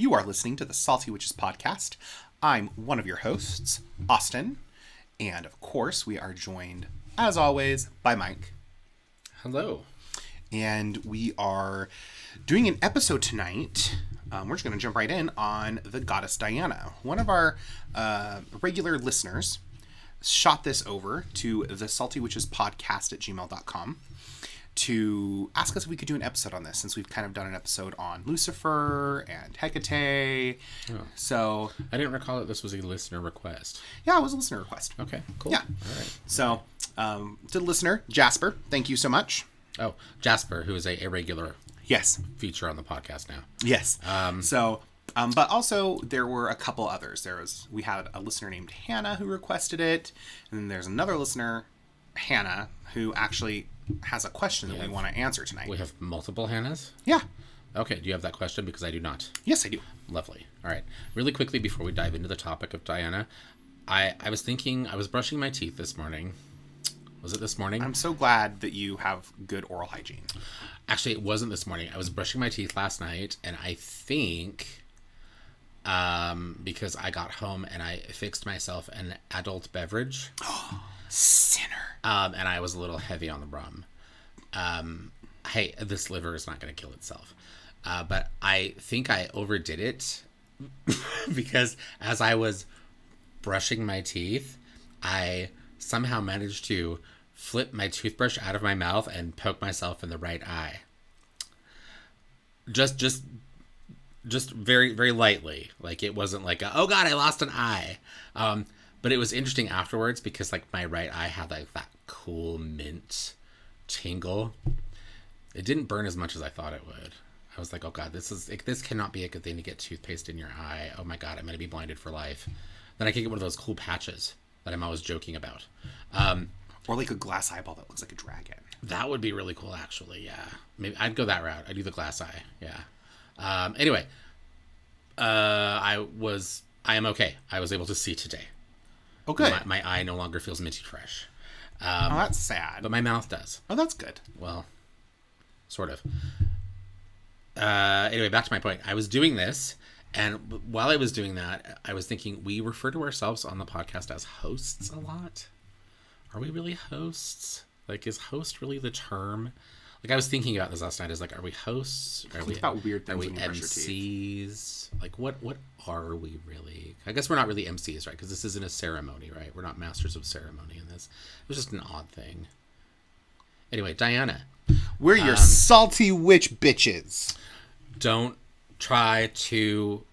You are listening to the Salty Witches podcast. I'm one of your hosts, Austin, and of course, we are joined, as always, by Mike. Hello. And we are doing an episode tonight. Um, we're just going to jump right in on the goddess Diana. One of our uh, regular listeners shot this over to the Salty Witches podcast at gmail.com to ask us if we could do an episode on this since we've kind of done an episode on Lucifer and Hecate. So, I didn't recall that this was a listener request. yeah, it was a listener request. Okay, cool. Yeah. All right. So, um, to the listener, Jasper, thank you so much. Oh, Jasper, who is a, a regular Yes. feature on the podcast now. Yes. so, um, but also there were a couple others. There was we had a listener named Hannah who requested it, and then there's another listener, Hannah, who actually has a question that we want to answer tonight. We have multiple Hannahs. Yeah. Okay, do you have that question? Because I do not. Yes, I do. Lovely. All right. Really quickly before we dive into the topic of Diana, I, I was thinking, I was brushing my teeth this morning. Was it this morning? I'm so glad that you have good oral hygiene. Actually, it wasn't this morning. I was brushing my teeth last night, and I think um, because I got home and I fixed myself an adult beverage, Sinner. um, and I was a little heavy on the rum. Um, hey, this liver is not going to kill itself, uh, but I think I overdid it because as I was brushing my teeth, I somehow managed to flip my toothbrush out of my mouth and poke myself in the right eye. Just, just, just very, very lightly. Like it wasn't like, a, oh god, I lost an eye. Um, but it was interesting afterwards because like my right eye had like that cool mint tingle. It didn't burn as much as I thought it would. I was like, oh god, this is like, this cannot be a good thing to get toothpaste in your eye. Oh my god, I'm gonna be blinded for life. Then I could get one of those cool patches that I'm always joking about. Um, Or like a glass eyeball that looks like a dragon. that would be really cool, actually. Yeah, maybe I'd go that route. I'd do the glass eye. Yeah. Um, anyway, uh, I was I am okay. I was able to see today. Oh, good. My, my eye no longer feels minty fresh, oh, that's sad. but my mouth does. oh, that's good. Well, sort of. Uh, anyway, back to my point. I was doing this, and while I was doing that, I was thinking we refer to ourselves on the podcast as hosts a lot. Are we really hosts? Like, is host really the term? Like, I was thinking about this last night. Is like, are we hosts? Are we about weird Are we when you brush your teeth. MCs? Like, what what are we really? I guess we're not really MCs, right? Because this isn't a ceremony, right? We're not masters of ceremony in this. It was just an odd thing. Anyway, Diana, We're Um, your salty witch bitches. don't try to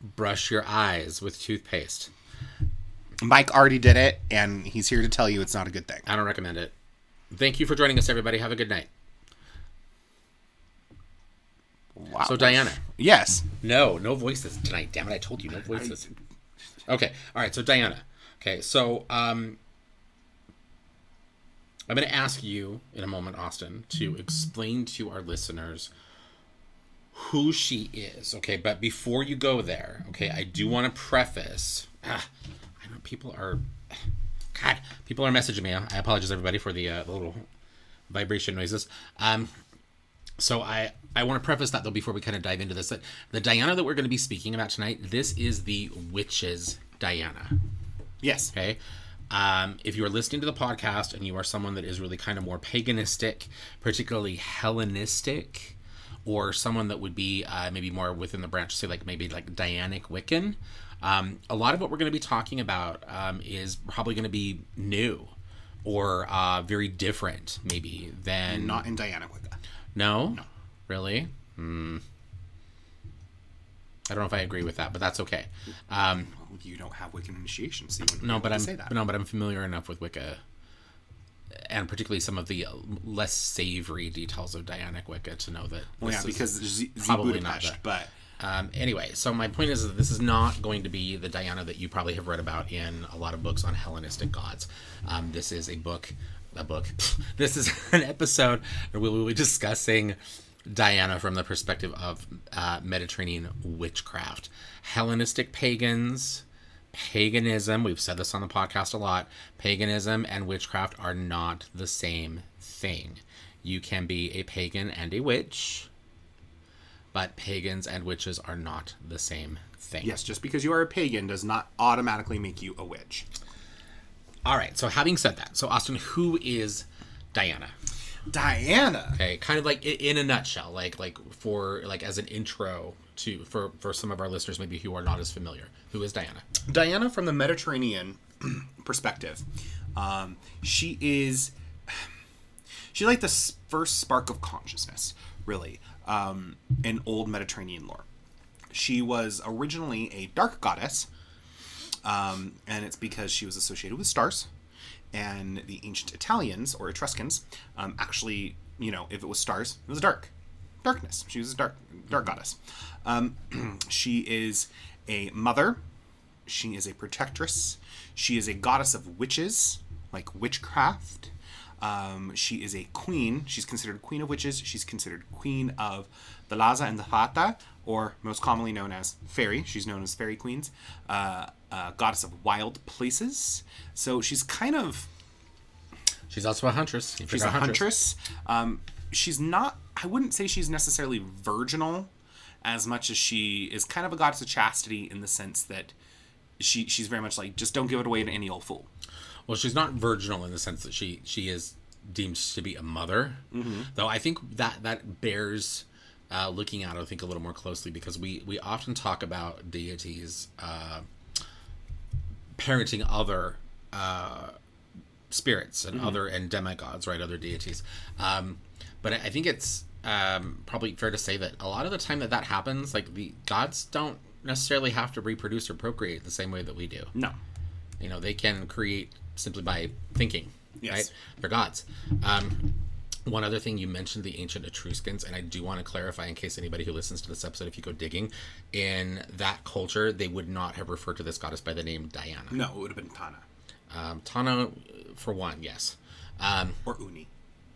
brush your eyes with toothpaste. Mike already did it, and he's here to tell you it's not a good thing. I don't recommend it. Thank you for joining us, everybody. Have a good night. Wow. So, Diana. Yes. No, no voices tonight. Damn it, I told you no voices. Okay, all right, so Diana. Okay, so um I'm going to ask you in a moment, Austin, to explain to our listeners who she is. Okay, but before you go there, okay, I do want to preface. Ah, I know people are. God, people are messaging me. I apologize, everybody, for the, uh, the little vibration noises. Um, so I I want to preface that though before we kind of dive into this that the Diana that we're going to be speaking about tonight this is the witches Diana. Yes. Okay. Um, if you are listening to the podcast and you are someone that is really kind of more paganistic, particularly Hellenistic, or someone that would be uh, maybe more within the branch, say like maybe like Dianic Wiccan, um, a lot of what we're going to be talking about um, is probably going to be new or uh, very different, maybe than Not in Diana Wicca. No? Really? Hmm. I don't know if I agree with that, but that's okay. Um, Well, you don't have Wiccan initiation, so you no, but I'm say that. no, but I'm familiar enough with Wicca, and particularly some of the uh, less savory details of Dianic Wicca to know that. well, yeah, is- because Z, Z probably not but Um, anyway, so my point is that this is not going to be the Diana that you probably have read about in a lot of books on Hellenistic gods. Um, this is a book, a book. this is an episode where we will be discussing Diana from the perspective of uh, Mediterranean witchcraft, Hellenistic pagans, paganism. We've said this on the podcast a lot. Paganism and witchcraft are not the same thing. You can be a pagan and a witch but pagans and witches are not the same thing. Yes, just because you are a pagan does not automatically make you a witch. All right. So having said that, so Austin, who is Diana? Diana. Okay, kind of like in a nutshell, like like for like as an intro to for for some of our listeners maybe who are not as familiar. Who is Diana? Diana from the Mediterranean perspective. Um, she is she's like the first spark of consciousness, really, um, in old Mediterranean lore. She was originally a dark goddess, um, and it's because she was associated with stars. And the ancient Italians or Etruscans um, actually, you know, if it was stars, it was dark, darkness. She was a dark, dark goddess. Um, she is a mother. She is a protectress. She is a goddess of witches, like witchcraft. Um, she is a queen. She's considered queen of witches. She's considered queen of the Laza and the Fata, or most commonly known as fairy. She's known as fairy queens. Uh, uh, goddess of wild places. So she's kind of She's also a huntress. You she's a forgot huntress. Um, she's not. I wouldn't say she's necessarily virginal, as much as she is kind of a goddess of chastity in the sense that she she's very much like just don't give it away to any old fool. Well, she's not virginal in the sense that she she is deemed to be a mother, though. I think that that bears uh, looking at. I think a little more closely because we we often talk about deities uh, parenting other uh, spirits and other and demigods, right? Other deities. Um, but I I think it's um, probably fair to say that a lot of the time that that happens, like the gods don't necessarily have to reproduce or procreate the same way that we do. No, You know, they can create simply by thinking. Yes. Right? They're gods. Um, one other thing you mentioned the ancient Etruscans, and I do want to clarify in case anybody who listens to this episode, if you go digging, in that culture, they would not have referred to this goddess by the name Diana. no, it would have been Tana Um, Tana, for one, yes. Um, or Uni.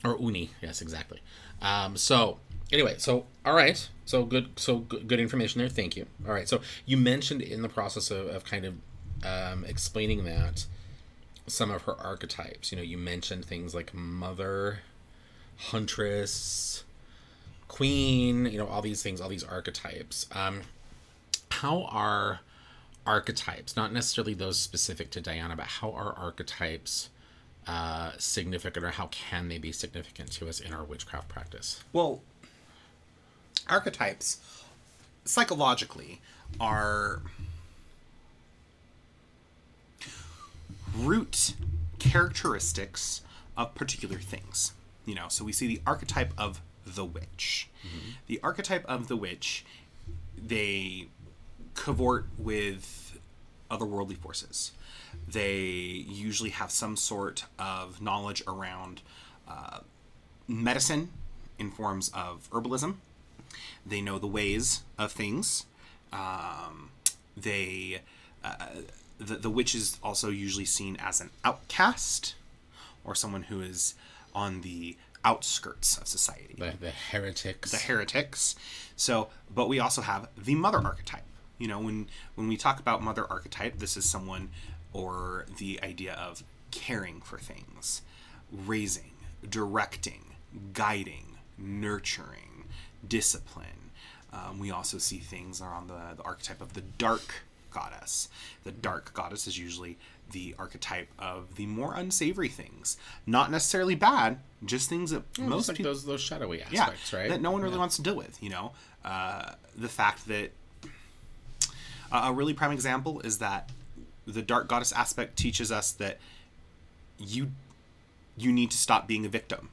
or uni yes exactly um, so anyway so all right so good so good, good information there thank you all right so you mentioned in the process of, of kind of um, explaining that some of her archetypes you know you mentioned things like mother huntress queen you know all these things all these archetypes um, how are archetypes not necessarily those specific to diana but how are archetypes uh, significant or how can they be significant to us in our witchcraft practice Well, archetypes psychologically are root characteristics of particular things. You know, so we see the archetype of the witch. The archetype of the witch, they cavort with otherworldly forces. They usually have some sort of knowledge around uh, medicine in forms of herbalism. They know the ways of things. Um, they, uh, the, the witch is also usually seen as an outcast or someone who is on the outskirts of society the, the heretics the heretics. So, but we also have the mother archetype. You know, when when we talk about mother archetype, this is someone or the idea of caring for things, raising, directing, guiding, nurturing, discipline. Um, we also see things around the, the archetype of the dark goddess. The dark goddess is usually the archetype of the more unsavory things, not necessarily bad, just things that most most like people those those shadowy yeah, aspects right that no one really wants to deal with. You know, uh, the fact that a a really prime example is that the dark goddess aspect teaches us that you you need to stop being a victim.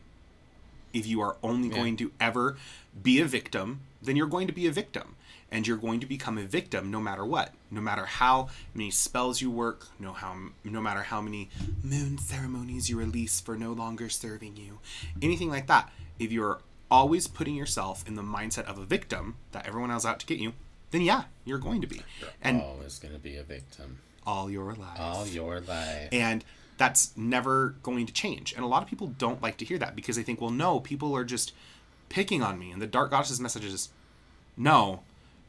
If you are only going to ever be a victim, then you're going to be a victim. And you're going to become a victim no matter what. No matter how many spells you work, no how no matter how many moon ceremonies you release for no longer serving you. Anything like that. If you're always putting yourself in the mindset of a victim that everyone else out to get you, then yeah, you're going to be. And always going to be a victim all your life all your life and that's never going to change and a lot of people don't like to hear that because they think well no people are just picking on me and the dark goddess's message is no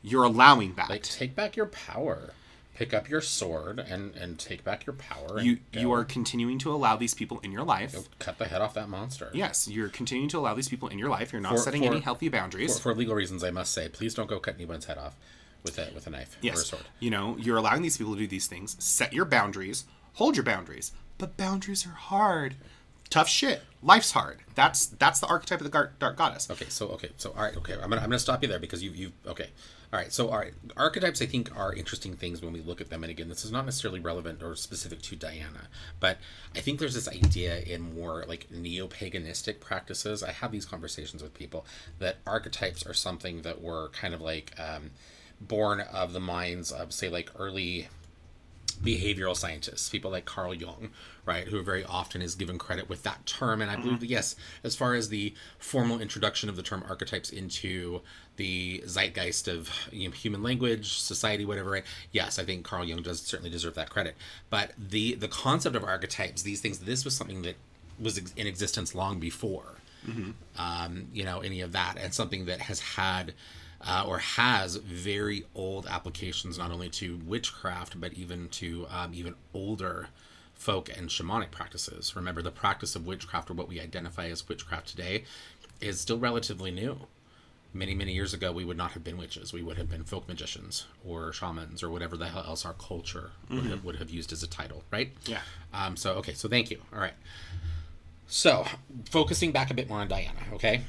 you're allowing that like take back your power pick up your sword and and take back your power. And You go you are continuing to allow these people in your life. cut the head off that monster. Yes, you're continuing to allow these people in your life. You're not For- setting for- any healthy boundaries. For, for legal reasons, I must say, please don't go cut anyone's head off with a with a knife or a sword. you know you're allowing these people to do these things. Set your boundaries. Hold your boundaries. But boundaries are hard. Tough shit. Life's hard. That's that's the archetype of the gar- dark goddess. Okay, so okay, so all right, okay, I'm gonna I'm gonna stop you there because you you okay, all right, so all right, archetypes I think are interesting things when we look at them, and again, this is not necessarily relevant or specific to Diana, but I think there's this idea in more like neo-paganistic practices. I have these conversations with people that archetypes are something that were kind of like um, born of the minds of say like early behavioral scientists, people like Carl Jung, right, who very often is given credit with that term. And I believe that, yes, as far as the formal introduction of the term archetypes into the zeitgeist of you know, human language, society, whatever, right? Yes, I think Carl Jung does certainly deserve that credit. But the the concept of archetypes, these things, this was something that was in existence long before um, you know, any of that, and something that has had uh, or has very old applications not only to witchcraft but even to um, even older folk and shamanic practices. Remember, the practice of witchcraft or what we identify as witchcraft today is still relatively new. Many, many years ago, we would not have been witches. We would have been folk magicians or shamans or whatever the hell else our culture would, have, would have used as a title, right? Yeah. Um, so, okay, so thank you. All right. So, focusing back a bit more on Diana, okay?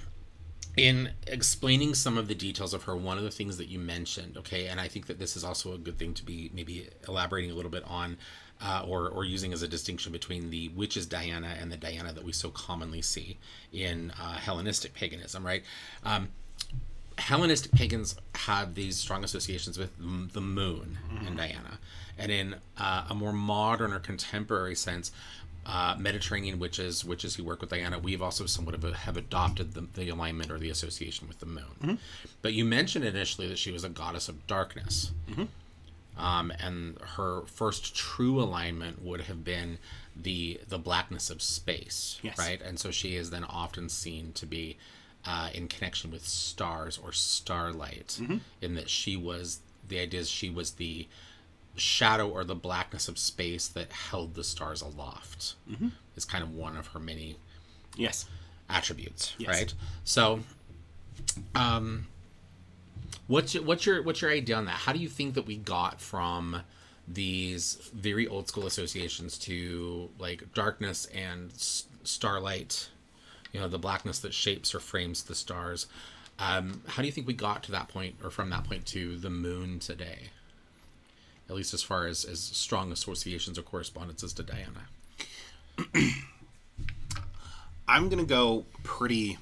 In explaining some of the details of her, one of the things that you mentioned, okay, and I think that this is also a good thing to be maybe elaborating a little bit on uh, or, or using as a distinction between the witches Diana and the Diana that we so commonly see in uh, Hellenistic paganism, right? Um, Hellenistic pagans had these strong associations with the moon and Diana. And in uh, a more modern or contemporary sense, uh, Mediterranean witches, witches who work with Diana, we've also somewhat of a, have adopted the, the alignment or the association with the moon. But you mentioned initially that she was a goddess of darkness. Um, and her first true alignment would have been the the blackness of space, Yes. right? And so she is then often seen to be uh, in connection with stars or starlight, in that she was the idea is she was the shadow or the blackness of space that held the stars aloft. Mm-hmm. Is kind of one of her many Yes. attributes, Yes. right? So, um, what's your, what's your what's your idea on that? How do you think that we got from these very old school associations to like darkness and s- starlight? You know, the blackness that shapes or frames the stars. Um, how do you think we got to that point, or from that point to the moon today? At least as far as as strong associations or correspondences to Diana. I'm gonna go pretty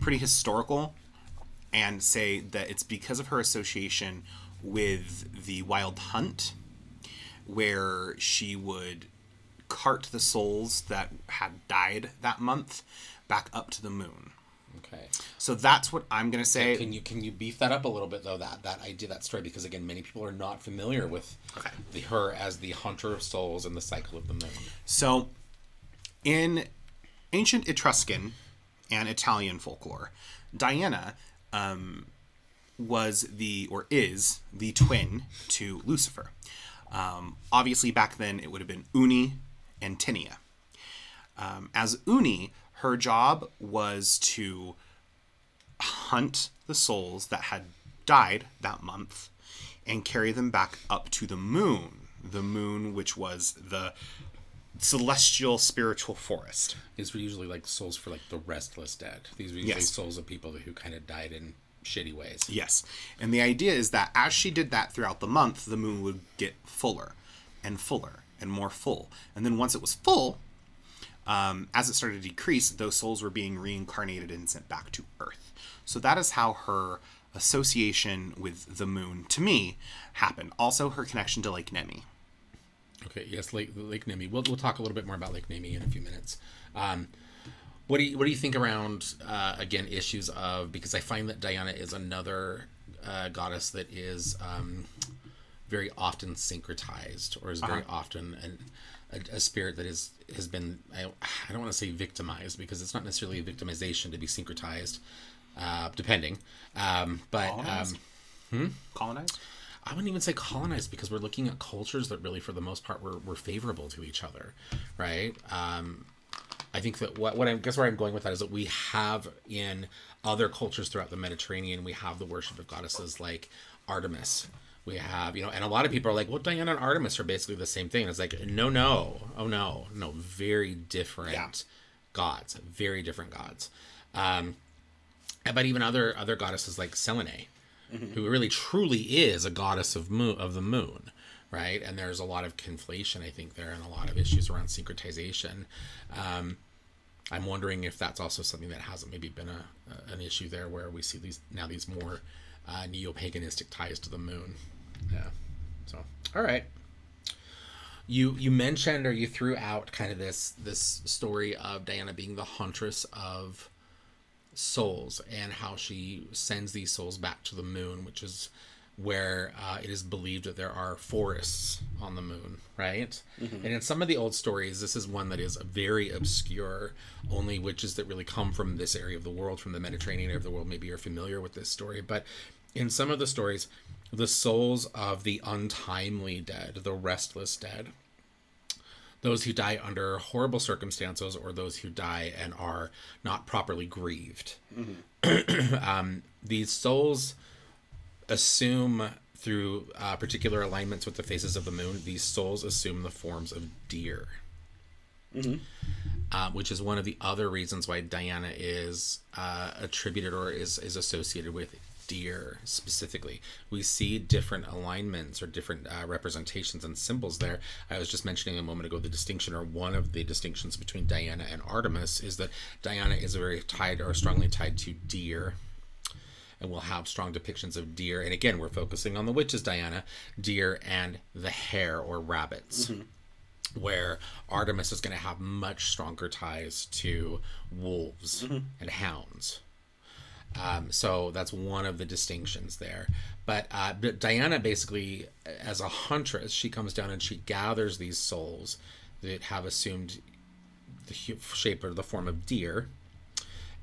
pretty historical and say that it's because of her association with the wild hunt where she would cart the souls that had died that month back up to the moon. So that's what I'm gonna say. Can you can you beef that up a little bit though that that idea that story because again many people are not familiar with Okay. the her as the hunter of souls and the cycle of the moon. So, in ancient Etruscan and Italian folklore, Diana um, was the, or is, the twin to Lucifer. Um, obviously, back then it would have been Uni and Tinia. Um, as Uni, her job was to hunt the souls that had died that month and carry them back up to the moon. The moon, which was the celestial spiritual forest. These were usually like souls for like the restless dead. These were usually Yes. souls of people who kind of died in shitty ways. Yes. And the idea is that as she did that throughout the month, the moon would get fuller and fuller and more full. And then once it was full, um, as it started to decrease, those souls were being reincarnated and sent back to Earth. So that is how her association with the moon, to me, happened. Also, her connection to Lake Nemi. Okay, yes, Lake Lake Nemi. We'll we'll talk a little bit more about Lake Nemi in a few minutes. Um, what do you what do you think around uh, again issues of because I find that Diana is another uh, goddess that is um, very often syncretized or is very often an, a, a spirit that is has been I, I don't want to say victimized because it's not necessarily a victimization to be syncretized, uh, depending, um, but um, Colonized? Colonized? I wouldn't even say colonized because we're looking at cultures that really, for the most part, were, were favorable to each other, right? Um, I think that what, what I guess where I'm going with that is that we have in other cultures throughout the Mediterranean, we have the worship of goddesses like Artemis. We have, you know, and a lot of people are like, well, Diana and Artemis are basically the same thing. It's like, no, no, oh no, no, very different Yeah. gods, very different gods. Um, but even other other goddesses like Selene, who really truly is a goddess of moon of the moon, right? And there's a lot of conflation, I think, there, and a lot of issues around syncretization. Um, I'm wondering if that's also something that hasn't maybe been a, a an issue there, where we see these now these more uh, neo-paganistic ties to the moon. Yeah. So, all right. You you mentioned or you threw out kind of this this story of Diana being the huntress of souls and how she sends these souls back to the moon, which is where uh, it is believed that there are forests on the moon, right? And in some of the old stories, this is one that is very obscure. Only witches that really come from this area of the world, from the Mediterranean area of the world, maybe are familiar with this story. But in some of the stories, the souls of the untimely dead, the restless dead, those who die under horrible circumstances or those who die and are not properly grieved. um, these souls assume through uh, particular alignments with the phases of the moon, these souls assume the forms of deer. Uh, which is one of the other reasons why Diana is uh, attributed or is, is associated with deer specifically. We see different alignments or different uh, representations and symbols there. I was just mentioning a moment ago the distinction, or one of the distinctions between Diana and Artemis, is that Diana is very tied or strongly tied to deer and we'll have strong depictions of deer. And again, we're focusing on the witches, Diana, deer and the hare or rabbits. Where Artemis is going to have much stronger ties to wolves and hounds. Um, so that's one of the distinctions there. But, uh, but Diana basically, as a huntress, she comes down and she gathers these souls that have assumed the shape or the form of deer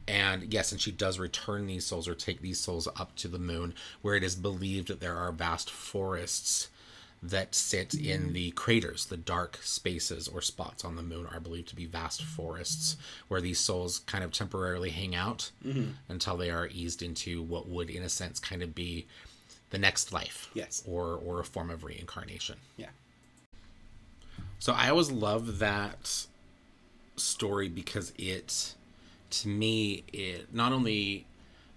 and yes, and she does return these souls or take these souls up to the moon, where it is believed that there are vast forests that sit in the craters, the dark spaces or spots on the moon are believed to be vast forests where these souls kind of temporarily hang out mm-hmm. until they are eased into what would, in a sense, kind of be the next life. Yes. Or or a form of reincarnation. Yeah. So I always love that story because it, to me, it not only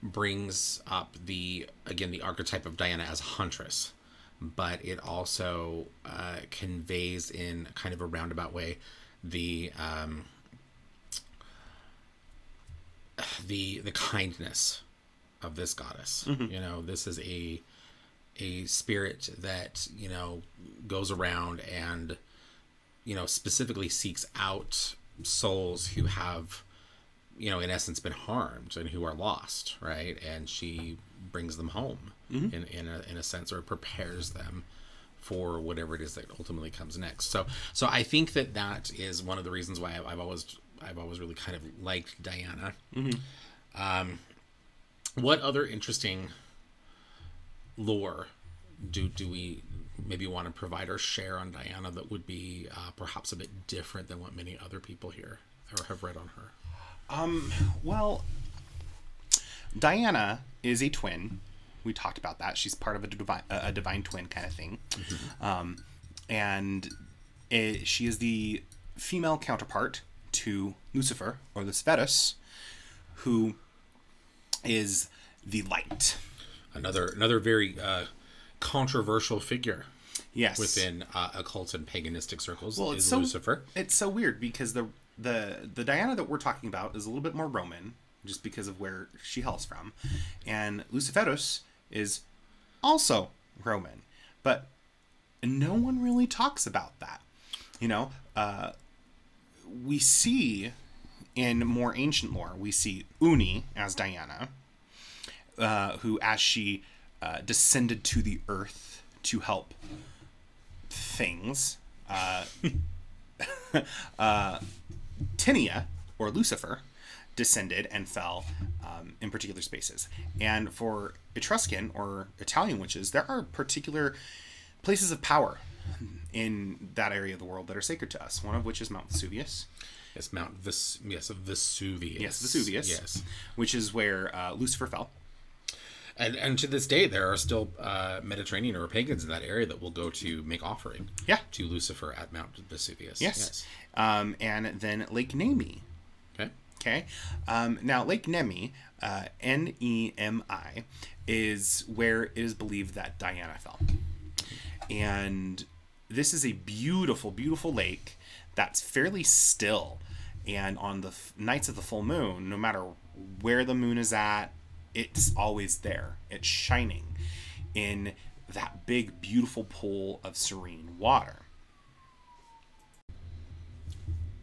brings up the again the archetype of Diana as a huntress, but it also uh, conveys in kind of a roundabout way the um, the the kindness of this goddess. You know, this is a a spirit that you know goes around and you know specifically seeks out souls who have you know in essence been harmed and who are lost right? And she brings them home in in a, in a sense or prepares them for whatever it is that ultimately comes next so so i think that that is one of the reasons why i've, I've always i've always really kind of liked diana um what other interesting lore do do we maybe want to provide or share on Diana that would be uh, perhaps a bit different than what many other people here or have read on her? Um, well, Diana is a twin. We talked about that. She's part of a divine, a divine twin kind of thing. Um, and it, she is the female counterpart to Lucifer or the Sphetus, who is the light. Another another very uh, controversial figure Yes. within uh, occult and paganistic circles Well, is it's so Lucifer. it's so weird because the the the Diana that we're talking about is a little bit more Roman, just because of where she hails from, and Luciferus is also Roman, but no one really talks about that. You know, uh, we see in more ancient lore, we see Uni as Diana, uh, who, as she uh, descended to the earth to help things, uh, uh, Tinia, or Lucifer, descended and fell um, in particular spaces. And for Etruscan or Italian witches, there are particular places of power in that area of the world that are sacred to us. One of which is Mount Vesuvius. Yes, Mount Ves- yes, Vesuvius. Yes, Vesuvius. Yes. Which is where uh, Lucifer fell. And, and to this day, there are still uh, Mediterranean or pagans in that area that will go to make offering Yeah. to Lucifer at Mount Vesuvius. Yes. Um, and then Lake Nemi. Okay. Um, now, Lake Nemi, uh, N E M I, is where it is believed that Diana fell. And this is a beautiful, beautiful lake that's fairly still. And on the f- nights of the full moon, no matter where the moon is at, it's always there. It's shining in that big, beautiful pool of serene water.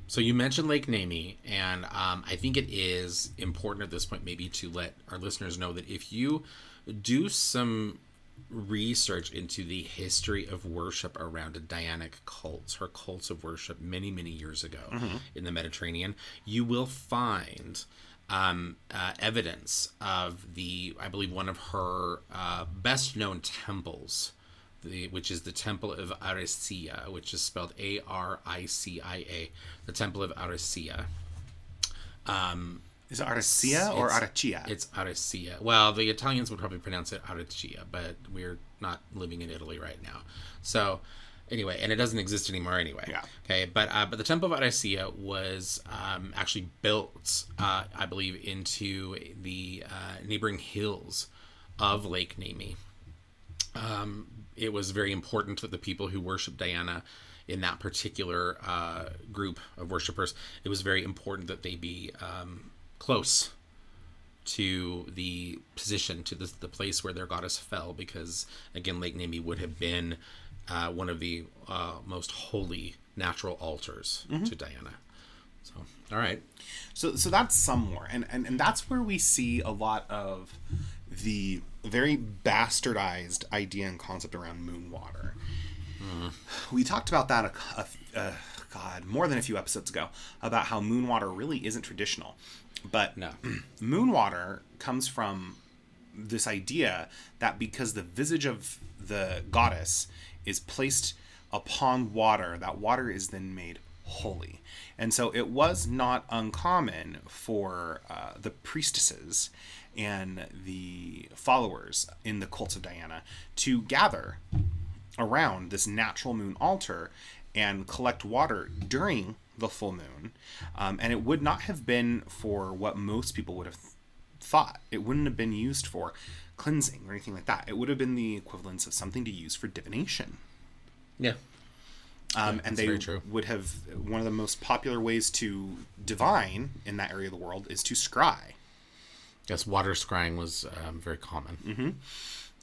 So you mentioned Lake Nemi, and um, I think it is important at this point maybe to let our listeners know that if you do some research into the history of worship around Dianic cults, her cults of worship many, many years ago in the Mediterranean, you will find um, uh, evidence of the, I believe, one of her uh, best known temples the, which is the Temple of Aricia, which is spelled A R I C I A, the Temple of Aricia. Is it Arcia or Arachia? It's Aricia. Well, the Italians would probably pronounce it Aricia, but we're not living in Italy right now. So, anyway, and it doesn't exist anymore anyway. Yeah. Okay, but uh, but the Temple of Aricia was um, actually built, uh, I believe, into the uh, neighboring hills of Lake Nemi. Um, it was very important that the people who worship Diana in that particular uh, group of worshipers, it was very important that they be um, close to the position, to the, the place where their goddess fell, because again, Lake Nemi would have been uh, one of the uh, most holy natural altars to Diana. All right. So, so that's somewhere, and, and and that's where we see a lot of the very bastardized idea and concept around moon water. Hmm. We talked about that a, a, a God more than a few episodes ago about how moon water really isn't traditional, but No. moon water comes from this idea that because the visage of the goddess is placed upon water, that water is then made holy. And so it was not uncommon for uh, the priestesses and the followers in the cults of Diana to gather around this natural moon altar and collect water during the full moon. Um, and it would not have been for what most people would have thought. It wouldn't have been used for cleansing or anything like that. It would have been the equivalence of something to use for divination. Yeah. Um, and they would have one of the most popular ways to divine in that area of the world is to scry. Yes, water scrying was um, very common.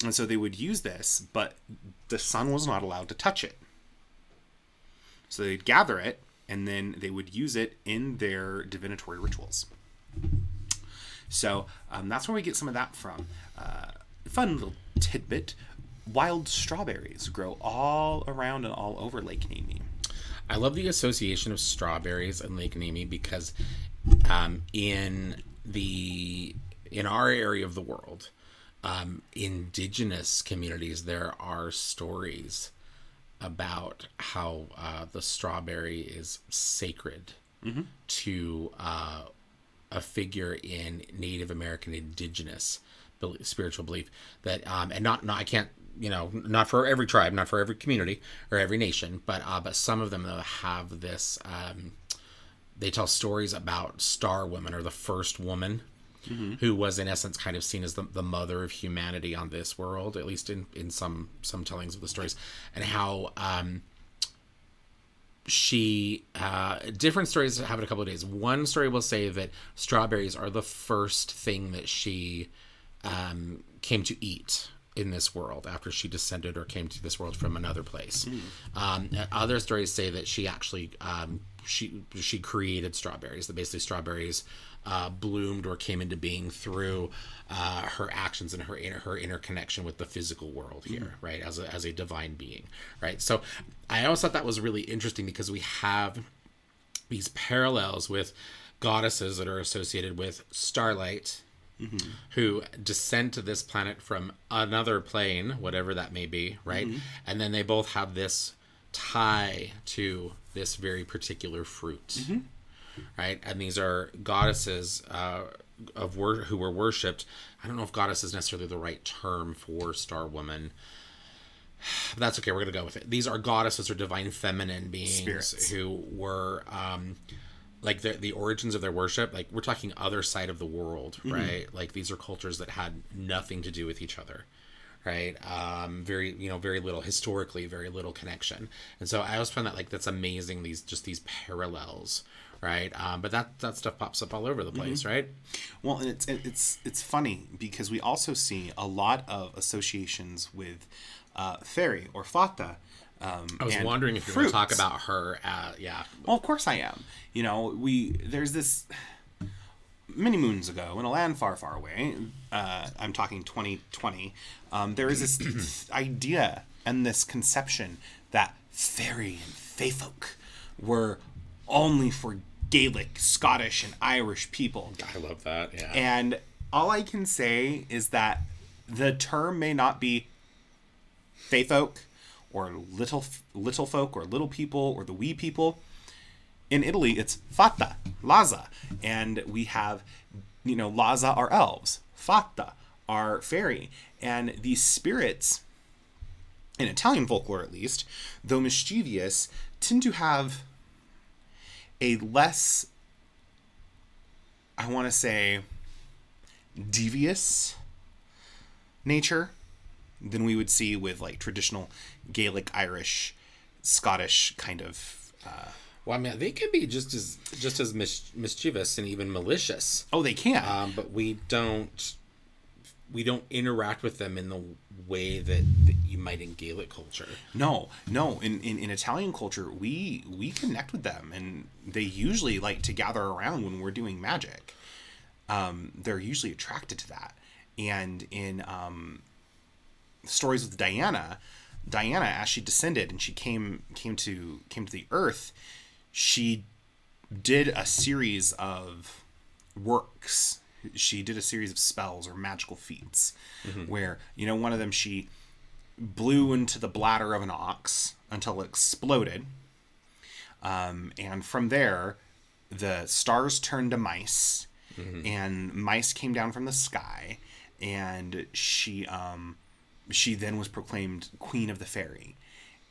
And so they would use this, but the sun was not allowed to touch it. So they'd gather it, and then they would use it in their divinatory rituals. So um, that's where we get some of that from. Uh, fun little tidbit wild strawberries grow all around and all over Lake Nemi. I love the association of strawberries and Lake Nemi because um, in the in our area of the world, um, indigenous communities, there are stories about how uh, the strawberry is sacred to uh, a figure in Native American indigenous spiritual belief that um, and not, not I can't you know not for every tribe not for every community or every nation but uh, but some of them though have this um, they tell stories about star woman or the first woman who was in essence kind of seen as the, the mother of humanity on this world at least in in some some tellings of the stories and how um she uh different stories have it a couple of days. One story will say that strawberries are the first thing that she um came to eat in this world after she descended or came to this world from another place um other stories say that she actually um she she created strawberries that basically strawberries uh, bloomed or came into being through uh, her actions and her inner her interconnection with the physical world here, right? As a as a divine being, right? So I always thought that was really interesting because we have these parallels with goddesses that are associated with starlight, who descend to this planet from another plane, whatever that may be, right? And then they both have this tie to this very particular fruit, right? And these are goddesses uh, of wor- who were worshipped. I don't know if goddess is necessarily the right term for Star Woman. But that's okay. We're gonna go with it. These are goddesses or divine feminine beings Spirits. who were um, like the the origins of their worship. Like we're talking other side of the world, right? Like these are cultures that had nothing to do with each other, right? Um, very you know very little historically, very little connection. And so I always find that like that's amazing. These just these parallels, right? Um, but that that stuff pops up all over the place, right? Well, and it's it's it's funny because we also see a lot of associations with uh, fairy or fata. Um, I was wondering if you were going to talk about her. Uh, yeah, Well, of course I am. You know, we there's this many moons ago in a land far, far away. Uh, I'm talking 2020. Um, there is this idea and this conception that fairy and fae folk were only for Gaelic, Scottish, and Irish people. I love that. Yeah, And all I can say is that the term may not be fae folk or little little folk or little people or the wee people. In Italy, it's fata, laza, and we have, you know, laza are elves, fata are fairy, and these spirits, in Italian folklore at least, though mischievous, tend to have a less, I want to say, devious nature than we would see with like traditional Gaelic, Irish, Scottish kind of. Uh, well, I mean, they can be just as just as mis- mischievous and even malicious. oh, they can. um, but we don't we don't interact with them in the way that, that you might in Gaelic culture. no, no. In, in in Italian culture, we we connect with them, and they usually like to gather around when we're doing magic. Um, they're usually attracted to that, and in um, stories with Diana, Diana as she descended and she came came to came to the earth, she did a series of works. She did a series of spells or magical feats where, you know, one of them she blew into the bladder of an ox until it exploded. Um, and from there, the stars turned to mice, and mice came down from the sky, and she um, she then was proclaimed queen of the fairy,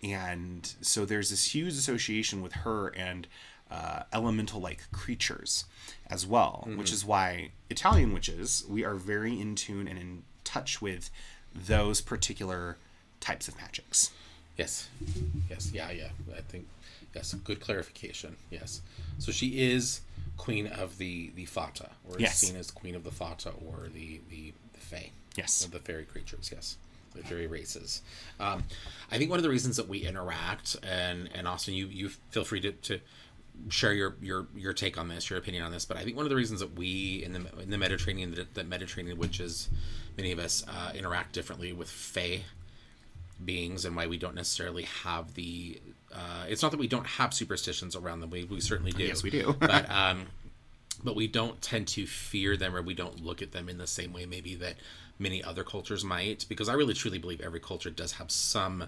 and so there's this huge association with her and uh, elemental like creatures as well, which is why Italian witches we are very in tune and in touch with those particular types of magics. Yes, yes, yeah, yeah. I think yes. Good clarification. Yes. So she is queen of the the Fata, or is Yes. seen as queen of the Fata, or the the the Fae. Yes. of the fairy creatures. Yes, the fairy races. Um, I think one of the reasons that we interact, and and Austin, you you feel free to. to share your, your your take on this, your opinion on this, but I think one of the reasons that we in the in the Mediterranean that, that Mediterranean witches, many of us uh, interact differently with Fae beings and why we don't necessarily have the uh, it's not that we don't have superstitions around them we, we certainly do Yes, we do. but um but we don't tend to fear them or we don't look at them in the same way maybe that many other cultures might because i really truly believe every culture does have some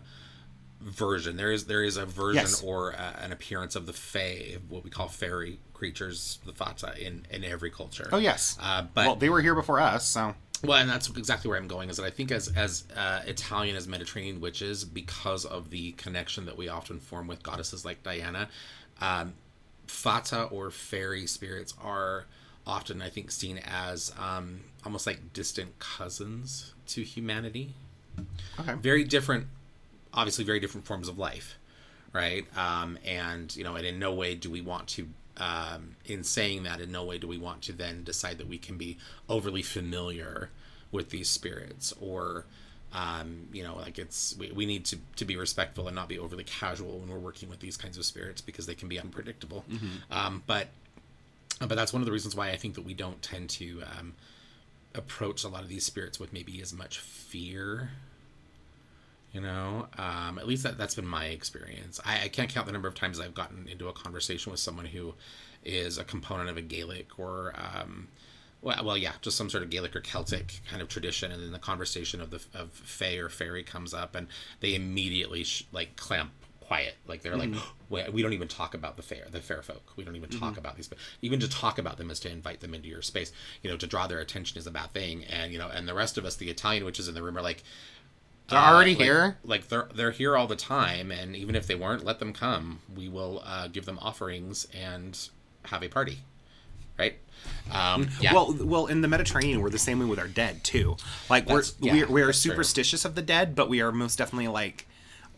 version there is there is a version Yes. or a, an appearance of the fae what we call fairy creatures the fata in in every culture Oh yes. uh, but well, they were here before us, so well, and that's exactly where I'm going. Is that I think as as uh, Italian as Mediterranean witches, because of the connection that we often form with goddesses like Diana, um, fata or fairy spirits are often, I think, seen as um, almost like distant cousins to humanity. okay. Very different, obviously, very different forms of life, right? Um, and you know, and in no way do we want to um, in saying that, in no way do we want to then decide that we can be overly familiar with these spirits or, um, you know, like it's, we, we need to, to be respectful and not be overly casual when we're working with these kinds of spirits because they can be unpredictable. Um, but, but that's one of the reasons why I think that we don't tend to um, approach a lot of these spirits with maybe as much fear You know, um, at least that, that's been my experience. I, I can't count the number of times I've gotten into a conversation with someone who is a component of a Gaelic or, um, well, well, yeah, just some sort of Gaelic or Celtic kind of tradition, and then the conversation of the of Fae or fairy comes up, and they immediately sh- like clamp quiet. Like they're like, we, we don't even talk about the fair, the fair folk. We don't even talk about these. But Even to talk about them is to invite them into your space. You know, to draw their attention is a bad thing. And you know, and the rest of us, the Italian witches in the room, are like, They're already like- here. Like they're they're here all the time, and even if they weren't, let them come. We will uh, give them offerings and have a party, right? Um, yeah. Well, well, in the Mediterranean, we're the same way with our dead too. Like we're yeah, we're, we are that's true. superstitious of the dead, but we are most definitely like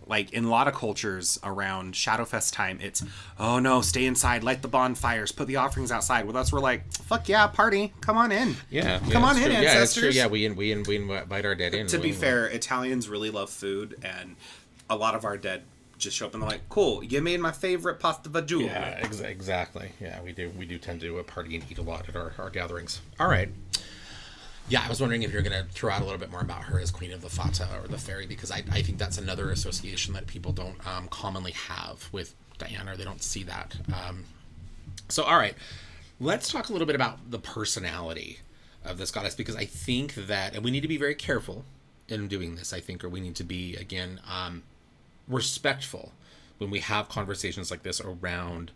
like in a lot of cultures around Shadowfest time, it's oh no, stay inside, light the bonfires, put the offerings outside. With us, we're like fuck yeah, party, come on in. yeah, come yeah, on in, true. Yeah, ancestors. Yeah, we in- we in- we invite our dead in. to be We- fair, Italians really love food, and a lot of our dead just show up and they're like, cool, you made my favorite pasta fagioli. Yeah, ex- exactly. Yeah, we do. We do tend to party and eat a lot at our, our gatherings. All right. Yeah, I was wondering if you're going to throw out a little bit more about her as Queen of the Fata or the Fairy, because I, I think that's another association that people don't um, commonly have with Diana, or they don't see that. Um, so, all right, let's talk a little bit about the personality of this goddess, because I think that, and we need to be very careful in doing this, I think, or we need to be, again, um, respectful when we have conversations like this around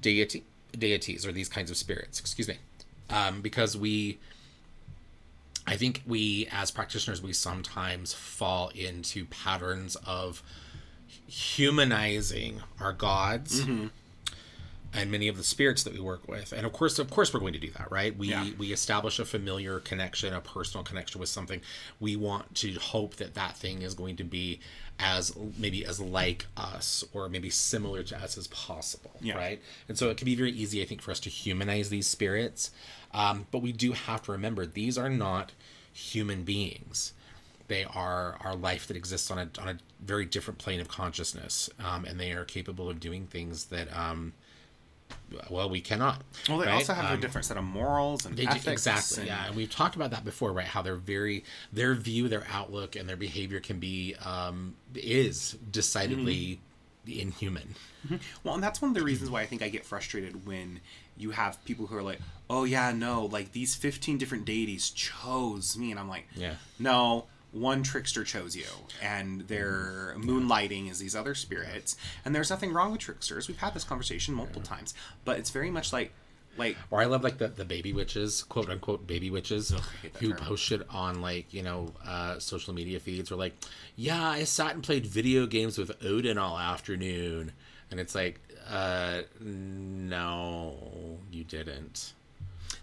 deity deities or these kinds of spirits. Excuse me. Um, because we i think we as practitioners we sometimes fall into patterns of humanizing our gods mm-hmm. and many of the spirits that we work with. And of course of course we're going to do that right? We Yeah. we establish a familiar connection a personal connection with something. We want to hope that that thing is going to be as maybe as like us or maybe similar to us as possible Yeah. right? And so it can be very easy i think for us to humanize these spirits um, but we do have to remember these are not human beings they are our life that exists on a, on a very different plane of consciousness um, and they are capable of doing things that um, well we cannot Well, they right? also have Um, a different set of morals and they do, ethics. exactly, and- yeah, and we've talked about that before, right? How they're very, their view, their outlook, and their behavior can be um, is decidedly Mm-hmm. inhuman. Well, and that's one of the reasons why I think I get frustrated when you have people who are like, "Oh yeah, no, like these 15 different deities chose me." And I'm like, Yeah. "No, one trickster chose you, and their moonlighting is these other spirits. And there's nothing wrong with tricksters. We've had this conversation multiple times, but it's very much like like Or I love like the, the baby witches, quote unquote baby witches, who term. posted on like, you know, uh, social media feeds or like, yeah, I sat and played video games with Odin all afternoon. And it's like, uh, no, you didn't.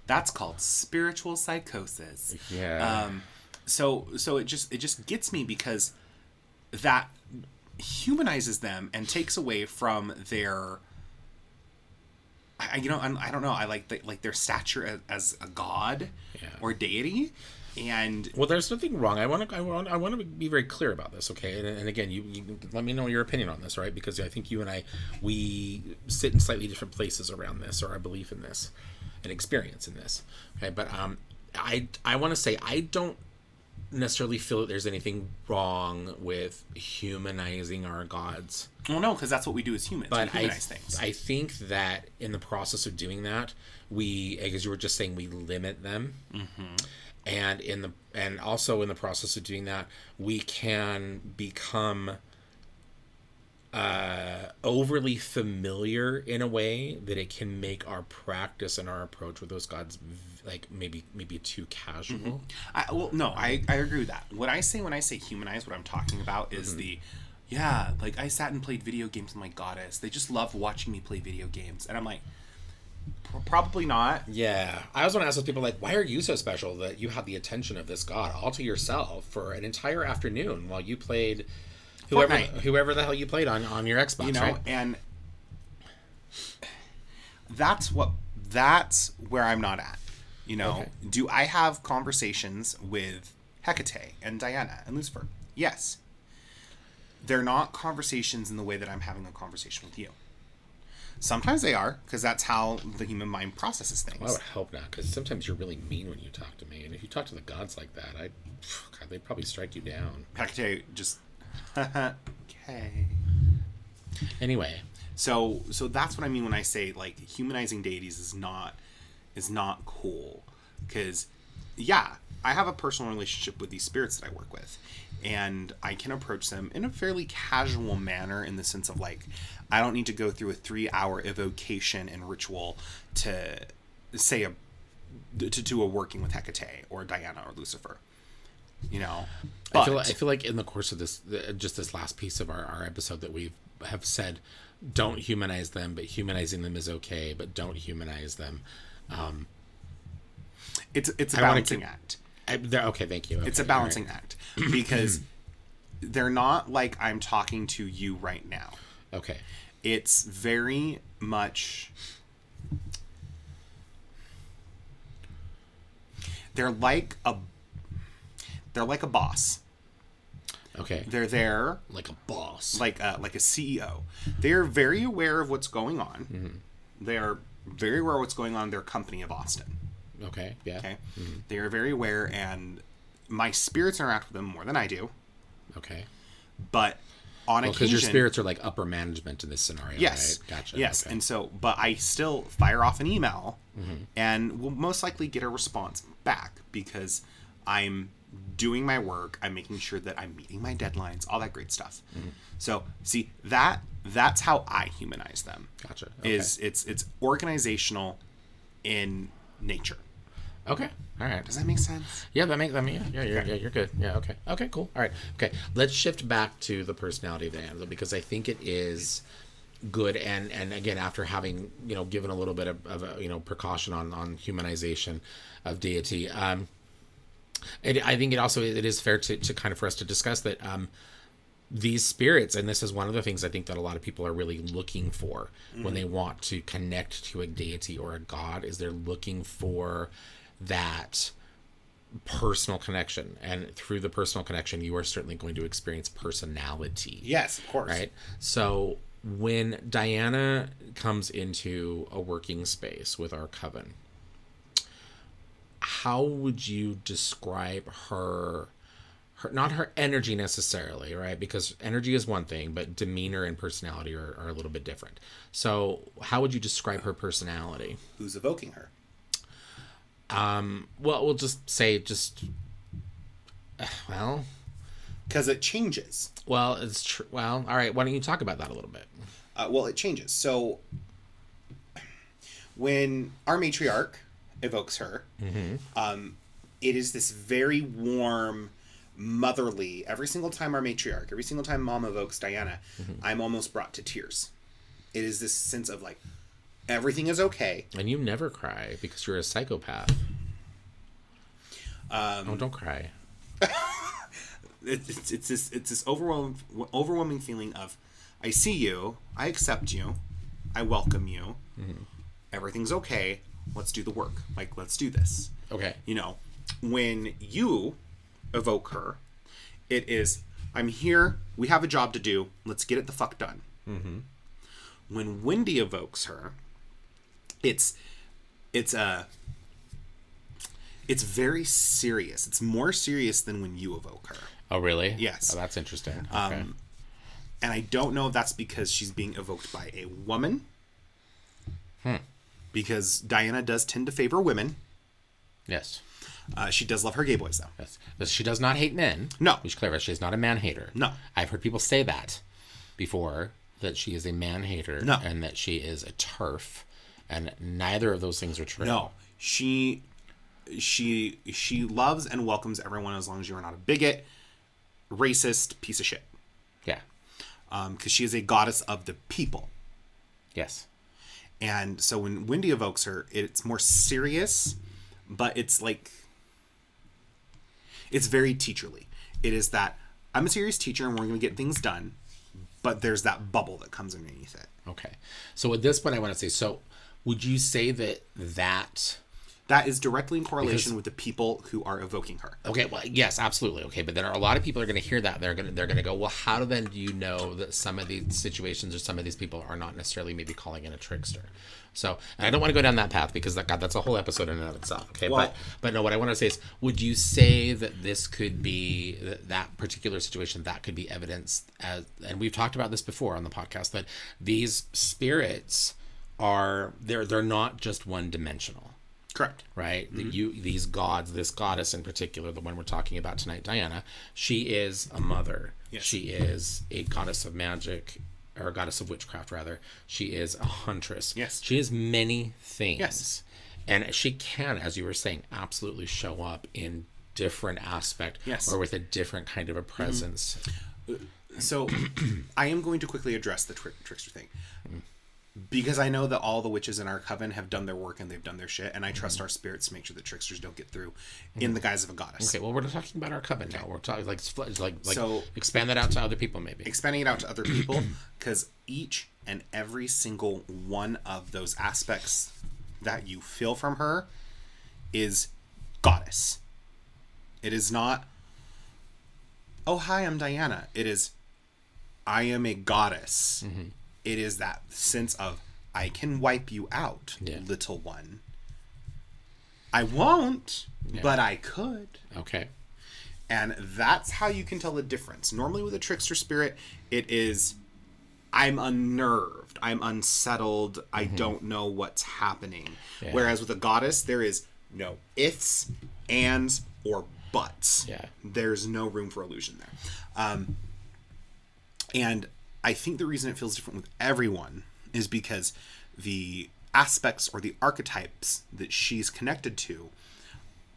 that's called spiritual psychosis. Yeah. Um, so so it just it just gets me because that humanizes them and takes away from their I, you know I, I don't know I like the, like their stature as, as a god Yeah. or deity and Well, there's nothing wrong. I want to. I want. I want to be very clear about this, okay? And, and again, you, you let me know your opinion on this, right? Because I think you and I we sit in slightly different places around this, or our belief in this, and experience in this. Okay, but um, I I want to say I don't necessarily feel that there's anything wrong with humanizing our gods well no because that's what we do as humans but we I, things I think that in the process of doing that, we, as you were just saying, we limit them, Mm-hmm. And in the and also in the process of doing that, we can become uh, overly familiar in a way that it can make our practice and our approach with those gods like maybe maybe too casual. I, well, no, I, I agree with that. What I say when I say humanize, what I'm talking about is the, yeah, like I sat and played video games with my goddess. They just love watching me play video games, and I'm like, "Pro- probably not. Yeah, I always want to ask those people like, why are you so special that you had the attention of this god all to yourself for an entire afternoon while you played whoever Fortnite. whoever the hell you played on on your Xbox, You know, right? and that's what that's where I'm not at. You know, Okay. do I have conversations with Hecate and Diana and Lucifer? Yes. They're not conversations in the way that I'm having a conversation with you. Sometimes they are, because that's how the human mind processes things. I would hope not, because sometimes you're really mean when you talk to me, and if you talk to the gods like that, I, God, they'd probably strike you down. Hecate just okay. Anyway, So so that's what I mean when I say like humanizing deities is not is not cool because yeah, I have a personal relationship with these spirits that I work with and I can approach them in a fairly casual manner in the sense of like I don't need to go through a 3-hour evocation and ritual to say a to do a working with Hecate or Diana or Lucifer. You know. I feel I feel like in the course of this, just this last piece of our, our episode that we have said, don't humanize them, but humanizing them is okay, but don't humanize them. Um, it's it's a I balancing keep- act. I, they're- okay, thank you. it's a balancing all act because they're not like I'm talking to you right now. Okay. It's very much they're like a they're like a boss. Okay. They're there like a boss. like a, like a CEO. They're very aware of what's going on. Mm-hmm. They are very aware of what's going on in their company of Austin. okay. Yeah. Okay, they are very aware, and my spirits interact with them more than I do. Okay. But on Well, because occasion, your spirits are like upper management in this scenario. Yes. Right? Gotcha. Yes. Okay. And so, but I still fire off an email Mm-hmm. and will most likely get a response back because I'm doing my work. I'm making sure that I'm meeting my deadlines, all that great stuff. Mm-hmm. So, see that that's how I humanize them. Gotcha. Okay. Is it's it's organizational in nature. Okay. All right. Does that make sense? Yeah, that makes. I mean, yeah, you're, yeah, you're good. Yeah, okay, okay, cool. All right, okay. Let's shift back to the personality of the Diana because I think it is good. And and again, after having you know given a little bit of, of a, you know precaution on on humanization of deity, um, it, I think it also it is fair to to kind of for us to discuss that um these spirits and this is one of the things i think that a lot of people are really looking for when they want to connect to a deity or a god is they're looking for that personal connection. And through the personal connection you are certainly going to experience personality. Yes, of course. right? So when diana comes into a working space with our coven how would you describe her her not her energy necessarily right? Because energy is one thing but demeanor and personality are, are a little bit different. So how would you describe her personality? Who's evoking her? Well we'll just say just well Because it changes. well it's true well all right why don't you talk about that a little bit Uh, well, it changes. So when our matriarch evokes her, um, it is this very warm, motherly. Every single time our matriarch, every single time mom evokes Diana, I'm almost brought to tears. It is this sense of like everything is okay. and you never cry because you're a psychopath um, oh don't cry It's, it's, it's this it's this overwhelming overwhelming feeling of I see you, I accept you, I welcome you. Everything's okay. Let's do the work. Like let's do this. okay you know, when you evoke her, it is, I'm here, we have a job to do, let's get it the fuck done. Mm-hmm. When Wendy evokes her, it's, it's a, it's very serious. It's more serious than when you evoke her. oh really Yes. oh, that's interesting okay. Um, and I don't know if that's because she's being evoked by a woman. Hmm. Because Diana does tend to favor women. yes Uh, she does love her gay boys, though. Yes. But she does not hate men. No. We should clarify. She's not a man hater. No. I've heard people say that before, that she is a man hater No. and that she is a turf. And neither of those things are true. No, she she she loves and welcomes everyone as long as you are not a bigot, racist piece of shit. Yeah. Um, because she is a goddess of the people, Yes. and so when Wendy evokes her, it's more serious, but it's like it's very teacherly. It is that I'm a serious teacher and we're going to get things done, but there's that bubble that comes underneath it. Okay. So at this point, I want to say so would you say that that That is directly in correlation with the people who are evoking her. Okay, well, yes, absolutely. Okay, but then a lot of people are going to hear that. They're going to they're going to go, well, how then do you know that some of these situations or some of these people are not necessarily maybe calling in a trickster? So, and I don't want to go down that path because that God, that's a whole episode in and of itself. Okay, Well- but but no, what I want to say is, would you say that this could be that, that particular situation that could be evidence as, and we've talked about this before on the podcast that these spirits are they're they're not just one dimensional Correct. right? That you these gods, this goddess in particular, the one we're talking about tonight, Diana, she is a mother. Yes. She is a goddess of magic or a goddess of witchcraft rather. She is a huntress. Yes. She is many things. Yes. And she can, as you were saying, absolutely show up in different aspect Yes. Mm-hmm. or with a different kind of a presence. So, I am going to quickly address the trick, trickster thing. Because I know that all the witches in our coven have done their work and they've done their shit, and I trust mm-hmm. our spirits to make sure that tricksters don't get through mm-hmm. in the guise of a goddess. Okay, well, we're talking about our coven now. We're talking like like like So- expand that out to other people, maybe. expanding it out to other people because each and every single one of those aspects that you feel from her is goddess. It is not, oh, hi, I'm Diana. It is, I am a goddess. Mm-hmm. It is that sense of, I can wipe you out, Yeah. little one. I won't, but I could. Okay. And that's how you can tell the difference. Normally, with a trickster spirit, it is I'm unnerved, I'm unsettled, I don't know what's happening. Mm-hmm. Yeah. Whereas with a goddess, there is no ifs, ands, or buts. Yeah. There's no room for illusion there. Um, and I think the reason it feels different with everyone is because the aspects or the archetypes that she's connected to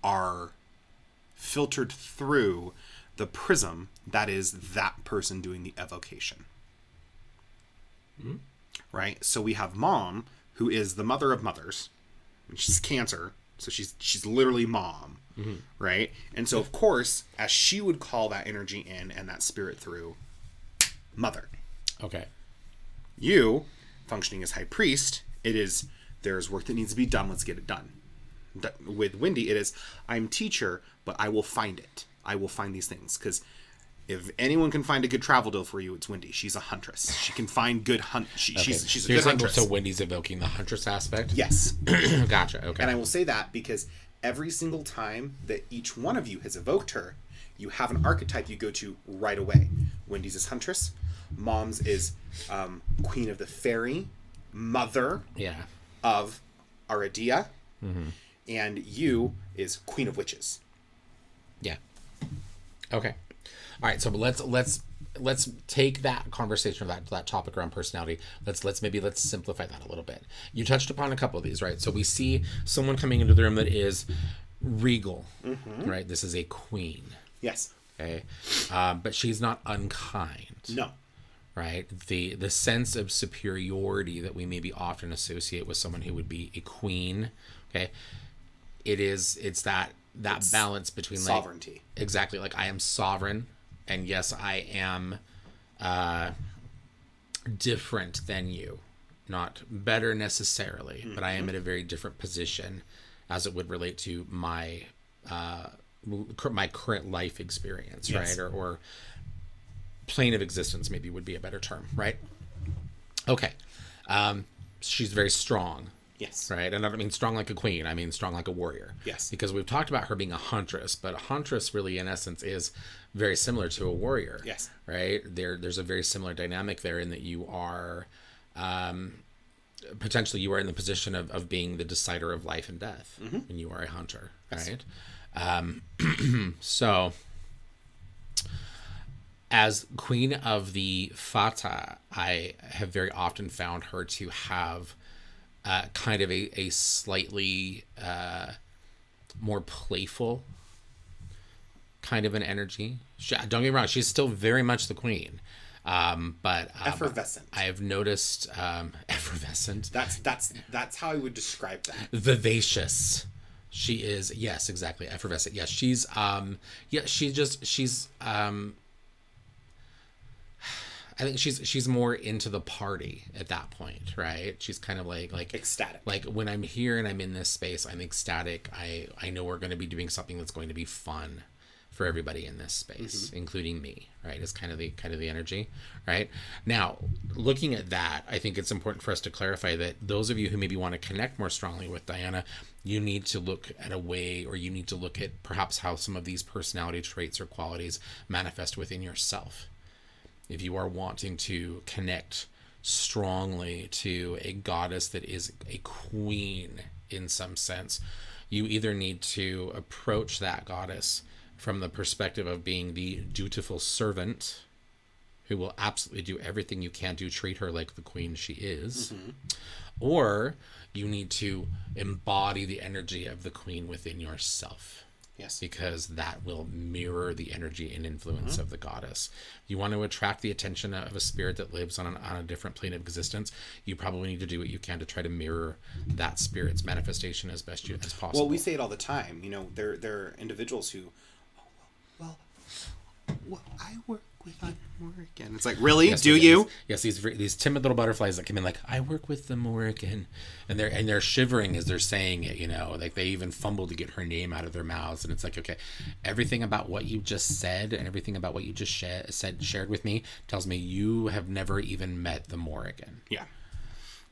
are filtered through the prism that is that person doing the evocation. Mm-hmm. Right? So we have mom, who is the mother of mothers. and She's cancer, so she's she's literally mom. Mm-hmm. Right? And so of course, as she would call that energy in and that spirit through, mother. Okay. You, functioning as high priest, it is there's work that needs to be done. Let's get it done. With Wendy, it is I'm teacher, but I will find it. I will find these things because if anyone can find a good travel deal for you, it's Wendy. She's a huntress. She can find good hunt. She, Okay. She's she's a so, you're good huntress. so Wendy's evoking the huntress aspect. yes, gotcha. Okay. and I will say that because every single time that each one of you has evoked her, you have an archetype you go to right away. Wendy's is huntress. Mom's is um, queen of the fairy, mother yeah. of Aradia, and you is Queen of Witches. Yeah. Okay. All right. So let's let's let's take that conversation that that topic around personality. Let's let's maybe let's simplify that a little bit. You touched upon a couple of these, right? So we see someone coming into the room that is regal, right? This is a queen. Yes. Okay. Um, but she's not unkind. No. Right? The the sense of superiority that we maybe often associate with someone who would be a queen okay? It is it's that that balance between like Sovereignty. exactly like i am sovereign and yes i am uh different than you. Not better necessarily but i am in a very different position as it would relate to my uh my current life experience Yes. right? Or, or plane of existence maybe would be a better term right okay um she's very strong Yes. right? And I don't mean strong like a queen. I mean strong like a warrior. Yes. Because we've talked about her being a huntress, but a huntress really, in essence, is very similar to a warrior. Yes. Right. There, there's a very similar dynamic there in that you are, um, potentially you are in the position of, of being the decider of life and death, and you are a hunter. Right. Um, so. As queen of the Fata, I have very often found her to have uh, kind of a, a slightly uh, more playful kind of an energy. She, don't get me wrong, she's still very much the queen. Um, but um, Effervescent. I have noticed um, effervescent, That's that's that's how I would describe that. vivacious. She is yes, exactly effervescent. Yes, she's um, yeah, she just she's um, I think she's she's more into the party at that point, right? She's kind of like like Ecstatic. Like when I'm here and I'm in this space, I'm ecstatic. I I know we're going to be doing something that's going to be fun for everybody in this space, mm-hmm. including me, right? Is kind of the kind of the energy, right? Now, looking at that, I think it's important for us to clarify that those of you who maybe want to connect more strongly with Diana, you need to look at a way or you need to look at perhaps how some of these personality traits or qualities manifest within yourself if you are wanting to connect strongly to a goddess that is a queen in some sense, you either need to approach that goddess from the perspective of being the dutiful servant who will absolutely do everything you can to treat her like the queen she is, mm-hmm. or you need to embody the energy of the queen within yourself Yes. because that will mirror the energy and influence mm-hmm. of the goddess. You want to attract the attention of a spirit that lives on, an, on a different plane of existence. You probably need to do what you can to try to mirror that spirit's manifestation as best you, as possible. Well, we say it all the time. You know, there there are individuals who, oh, well, well, well, I work with Morrigan. It's like, really? Yes, Do you? Yes, these these timid little butterflies that come in like I work with the Morrigan, and they're and they're shivering as they're saying it. You know, like they even fumble to get her name out of their mouths, and it's like, okay, everything about what you just said and everything about what you just sh- said shared with me tells me you have never even met the Morrigan. Yeah.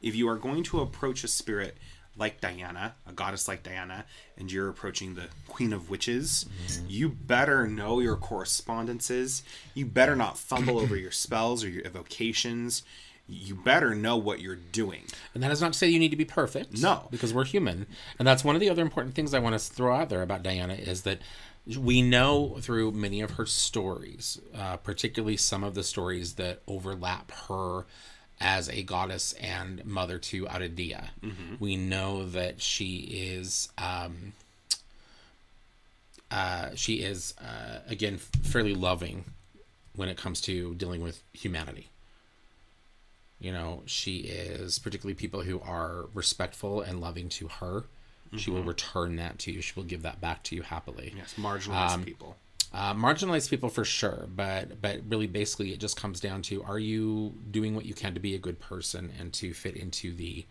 If you are going to approach a spirit like Diana, a goddess like Diana, and you're approaching the Queen of Witches, you better know your correspondences. You better not fumble over your spells or your evocations. You better know what you're doing. And that is not to say you need to be perfect. No. Because we're human. And that's one of the other important things I want to throw out there about Diana is that we know through many of her stories, uh, particularly some of the stories that overlap her as a goddess and mother to Aradia. We know that she is. Um, uh, she is uh, again fairly loving when it comes to dealing with humanity you know she is particularly people who are respectful and loving to her she will return that to you she will give that back to you happily Yes, marginalized people. Uh, marginalized people for sure but but really basically it just comes down to are you doing what you can to be a good person and to fit into the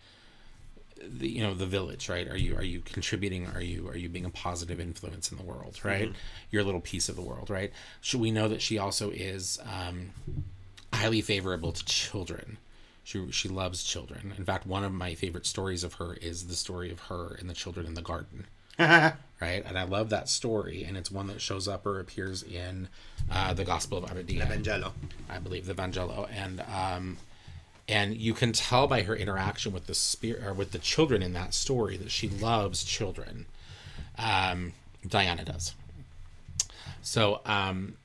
the you know the village right? Are you are you contributing? Are you are you being a positive influence in the world right? Your little piece of the world right? Should we know that she also is um highly favorable to children. She she loves children. In fact one of my favorite stories of her is the story of her and the children in the garden right and i love that story and it's one that shows up or appears in uh, the gospel of Aradia. Evangelo. I believe the Vangelo, and um, and you can tell by her interaction with the spirit or with the children in that story that she loves children. Um, Diana does. So um,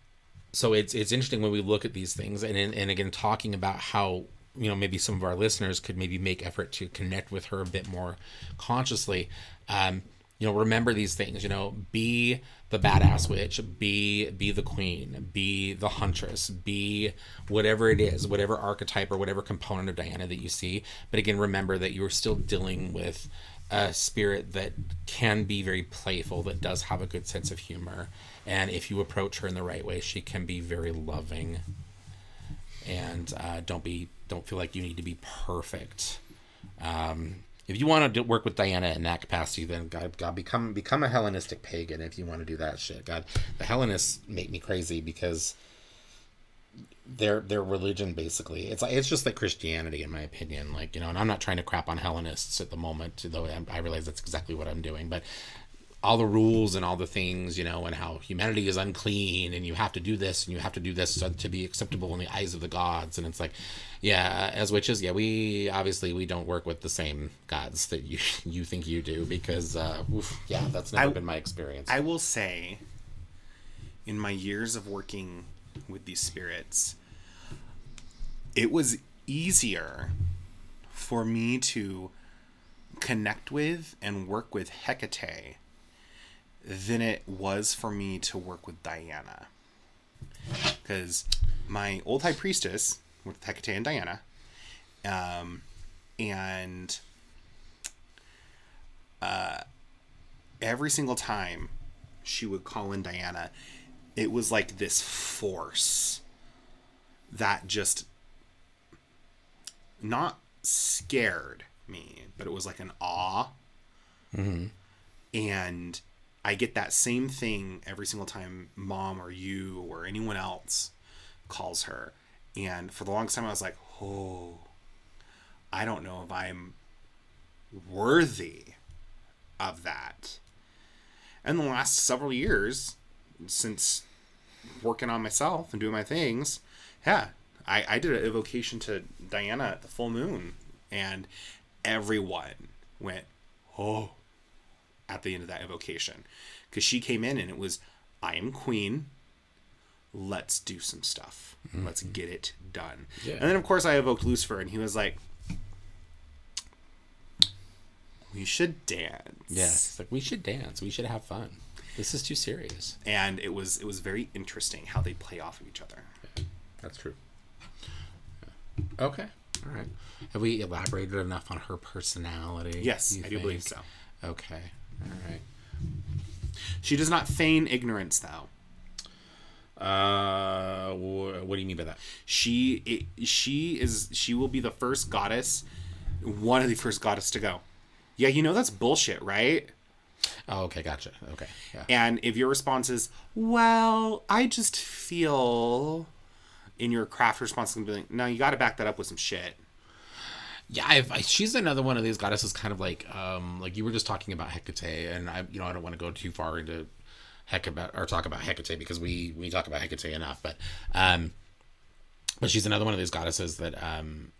so it's it's interesting when we look at these things, and and again talking about how you know maybe some of our listeners could maybe make effort to connect with her a bit more consciously. Um, you know, remember these things. You know, be the badass witch, be be the queen, be the huntress, be whatever it is, whatever archetype or whatever component of Diana that you see. But again, remember that you're still dealing with a spirit that can be very playful, that does have a good sense of humor, and if you approach her in the right way, she can be very loving. And uh, don't be don't feel like you need to be perfect. Um, if you want to work with Diana in that capacity, then God, God, become become a Hellenistic pagan. If you want to do that shit, God, the Hellenists make me crazy because their their religion basically it's like it's just like Christianity in my opinion. Like you know, and I'm not trying to crap on Hellenists at the moment, though I, I realize that's exactly what I'm doing. But all the rules and all the things, you know, and how humanity is unclean and you have to do this and you have to do this to be acceptable in the eyes of the gods. And it's like, yeah, as witches, yeah, we obviously we don't work with the same gods that you you think you do because, uh, oof, yeah, that's never I- been my experience. I will say, in my years of working with these spirits, it was easier for me to connect with and work with Hecate than it was for me to work with Diana. Because my old high priestess with Hecate and Diana, um, and uh, every single time she would call in Diana, it was like this force that just not scared me, but it was like an awe. And I get that same thing every single time mom or you or anyone else calls her. And for the longest time, I was like, oh, I don't know if I'm worthy of that. And the last several years, since working on myself and doing my things, yeah, I, I did an evocation to Diana at the full moon, and everyone went, oh, at the end of that evocation. Because she came in and it was, I am queen. Let's do some stuff. Mm-hmm. Let's get it done. Yeah. And then, of course, I evoked Lucifer, and he was like, we should dance. Yes. It's like we should dance. We should have fun. This is too serious. And it was it was very interesting how they play off of each other. That's true. Okay. All right. Have we elaborated enough on her personality? Yes, I do believe so. Okay. All right. She does not feign ignorance, though. Uh, wh- what do you mean by that? She it, she is she will be the first goddess, one of the first goddess to go. Yeah, you know that's bullshit, right? Oh, okay, gotcha. Okay, yeah. And if your response is, "Well, I just feel," in your craft response, gonna be like, "No, you got to back that up with some shit." Yeah, I've, I, she's another one of these goddesses, kind of like, um, like you were just talking about Hecate, and I, you know, I don't want to go too far into Hecate or talk about Hecate because we we talk about Hecate enough, but, um, but she's another one of these goddesses that, um,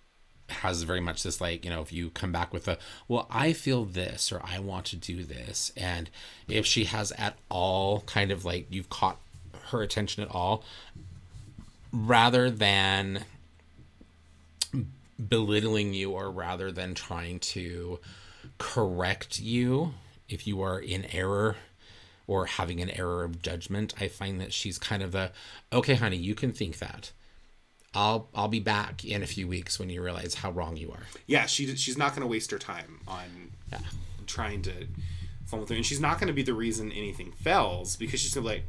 has very much this like you know if you come back with a well i feel this or i want to do this and if she has at all kind of like you've caught her attention at all rather than belittling you or rather than trying to correct you if you are in error or having an error of judgment i find that she's kind of the okay honey you can think that. I'll i'll be back in a few weeks when you realize how wrong you are. Yeah, she she's not gonna waste her time on yeah. trying to fumble through, and she's not gonna be the reason anything fails because she's gonna be like,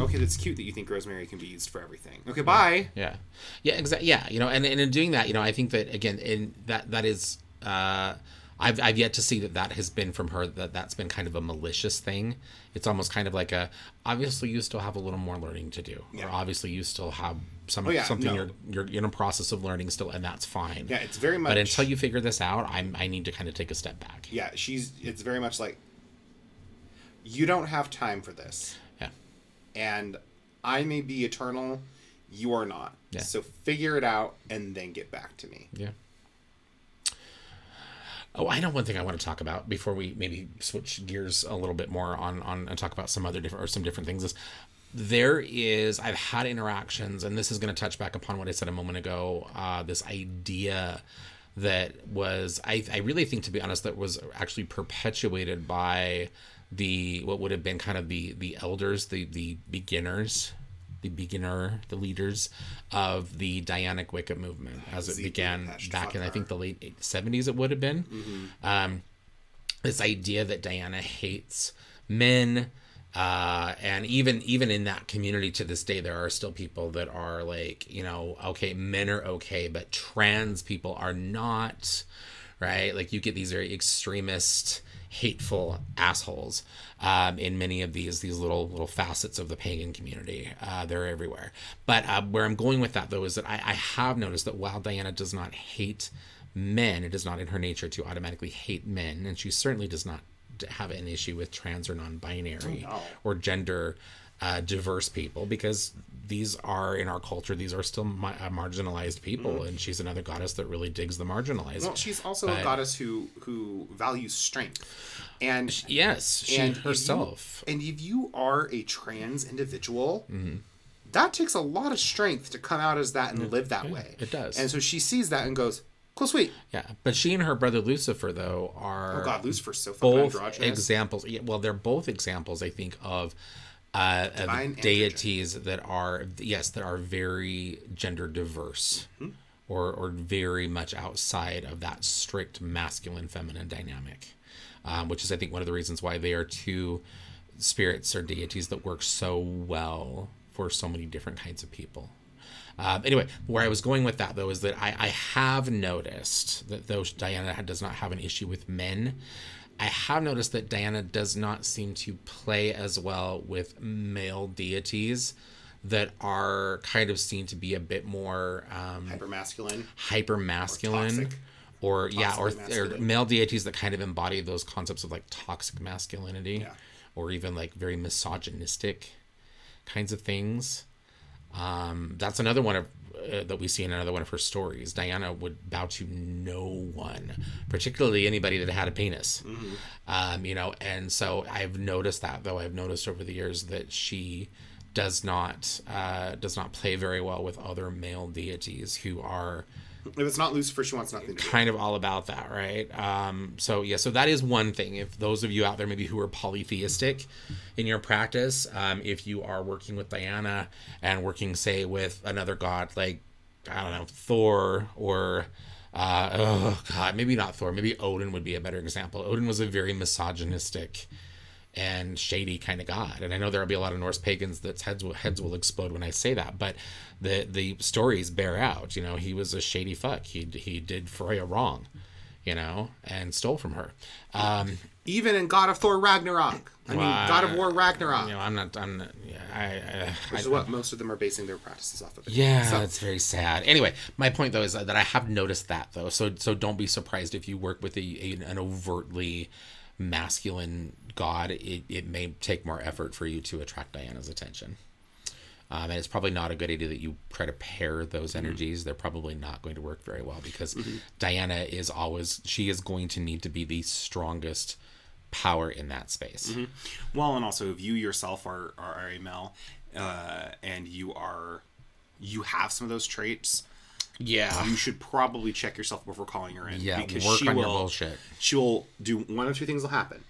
"Okay, that's cute that you think rosemary can be used for everything." Okay, bye. yeah yeah exactly yeah you know and, and in doing that you know i think that again in that that is uh I've, I've yet to see that that has been from her that that's been kind of a malicious thing it's almost kind of like a obviously you still have a little more learning to do Yeah. or obviously you still have some Oh, yeah, something no. you're you're in a process of learning still and that's fine Yeah, it's very much. but until you figure this out i'm i need to kind of take a step back yeah, she's. It's very much like you don't have time for this, and I may be eternal, you are not. Yeah. So figure it out and then get back to me. Yeah. Oh, I know one thing I want to talk about before we maybe switch gears a little bit more on on and talk about some other different or some different things. Is there is I've had interactions, and this is going to touch back upon what I said a moment ago. Uh, this idea that was I I really think to be honest that was actually perpetuated by the what would have been kind of the the elders, the the beginners the beginner, the leaders of the Dianic Wicca movement as it Zeke began back in, I think, the late 70s, it would have been. Um, this idea that Diana hates men. Uh, and even even in that community to this day, there are still people that are like, you know, okay, men are okay, but trans people are not, right? Like you get these very extremist, hateful assholes um, in many of these these little little facets of the pagan community. Uh, they're everywhere. But uh, where I'm going with that though is that I, I have noticed that while Diana does not hate men, it is not in her nature to automatically hate men, and she certainly does not have an issue with trans or non-binary Oh, no. or gender uh, diverse people because these are in our culture these are still mi- uh, marginalized people and she's another goddess that really digs the marginalized Mm-hmm. Well, she's also a goddess who who values strength, and yes she and if you- herself and if you are a trans individual, Mm-hmm. that takes a lot of strength to come out as that and live that way. it does. And so she sees that and goes, "Cool, sweet." yeah but she and her brother lucifer though are Oh God, Lucifer's so fucking both androgynous. examples yeah, well they're both examples i think of uh, of deities that are yes that are very gender diverse Mm-hmm. or or very much outside of that strict masculine feminine dynamic um, which is i think one of the reasons why they are two spirits or deities that work so well for so many different kinds of people Um, anyway, where I was going with that though is that I, I have noticed that though Diana does not have an issue with men, I have noticed that Diana does not seem to play as well with male deities that are kind of seen to be a bit more um, Hyper masculine. hyper masculine toxic. or yeah or, or male deities that kind of embody those concepts of like toxic masculinity Yeah. or even like very misogynistic kinds of things um, that's another one of uh, that we see in another one of her stories. Diana would bow to no one, particularly anybody that had a penis. Um, you know, and so I've noticed that though. I've noticed over the years that she does not uh, does not play very well with other male deities who are If it's not Lucifer, she wants nothing to do. kind of all about that, right? Um, so yeah, so that is one thing. If those of you out there maybe who are polytheistic in your practice, um, if you are working with Diana and working, say, with another god like I don't know Thor or uh, oh god, maybe not Thor, maybe Odin would be a better example. Odin was a very misogynistic and shady kind of god. And I know there'll be a lot of Norse pagans that's heads will heads will explode when I say that, but the the stories bear out. You know, he was a shady fuck. He he did Freya wrong, you know, and stole from her. Um, Even in God of Thor Ragnarok. I mean, Wow. God of War Ragnarok. you know, I'm not. I'm. Not, yeah, I. I, which I is what most of them are basing their practices off of. It. Yeah, So, it's very sad. Anyway, my point though is that I have noticed that though, so so don't be surprised if you work with a, a an overtly masculine god. It, it may take more effort for you to attract Diana's attention. Um, and it's probably not a good idea that you try to pair those energies. They're probably not going to work very well because Diana is always she is going to need to be the strongest power in that space. well, and also if you yourself are, are a male uh, and you are you have some of those traits, Yeah. you should probably check yourself before calling her in. Yeah, because work she on will, your bullshit. She will do one of two things will happen.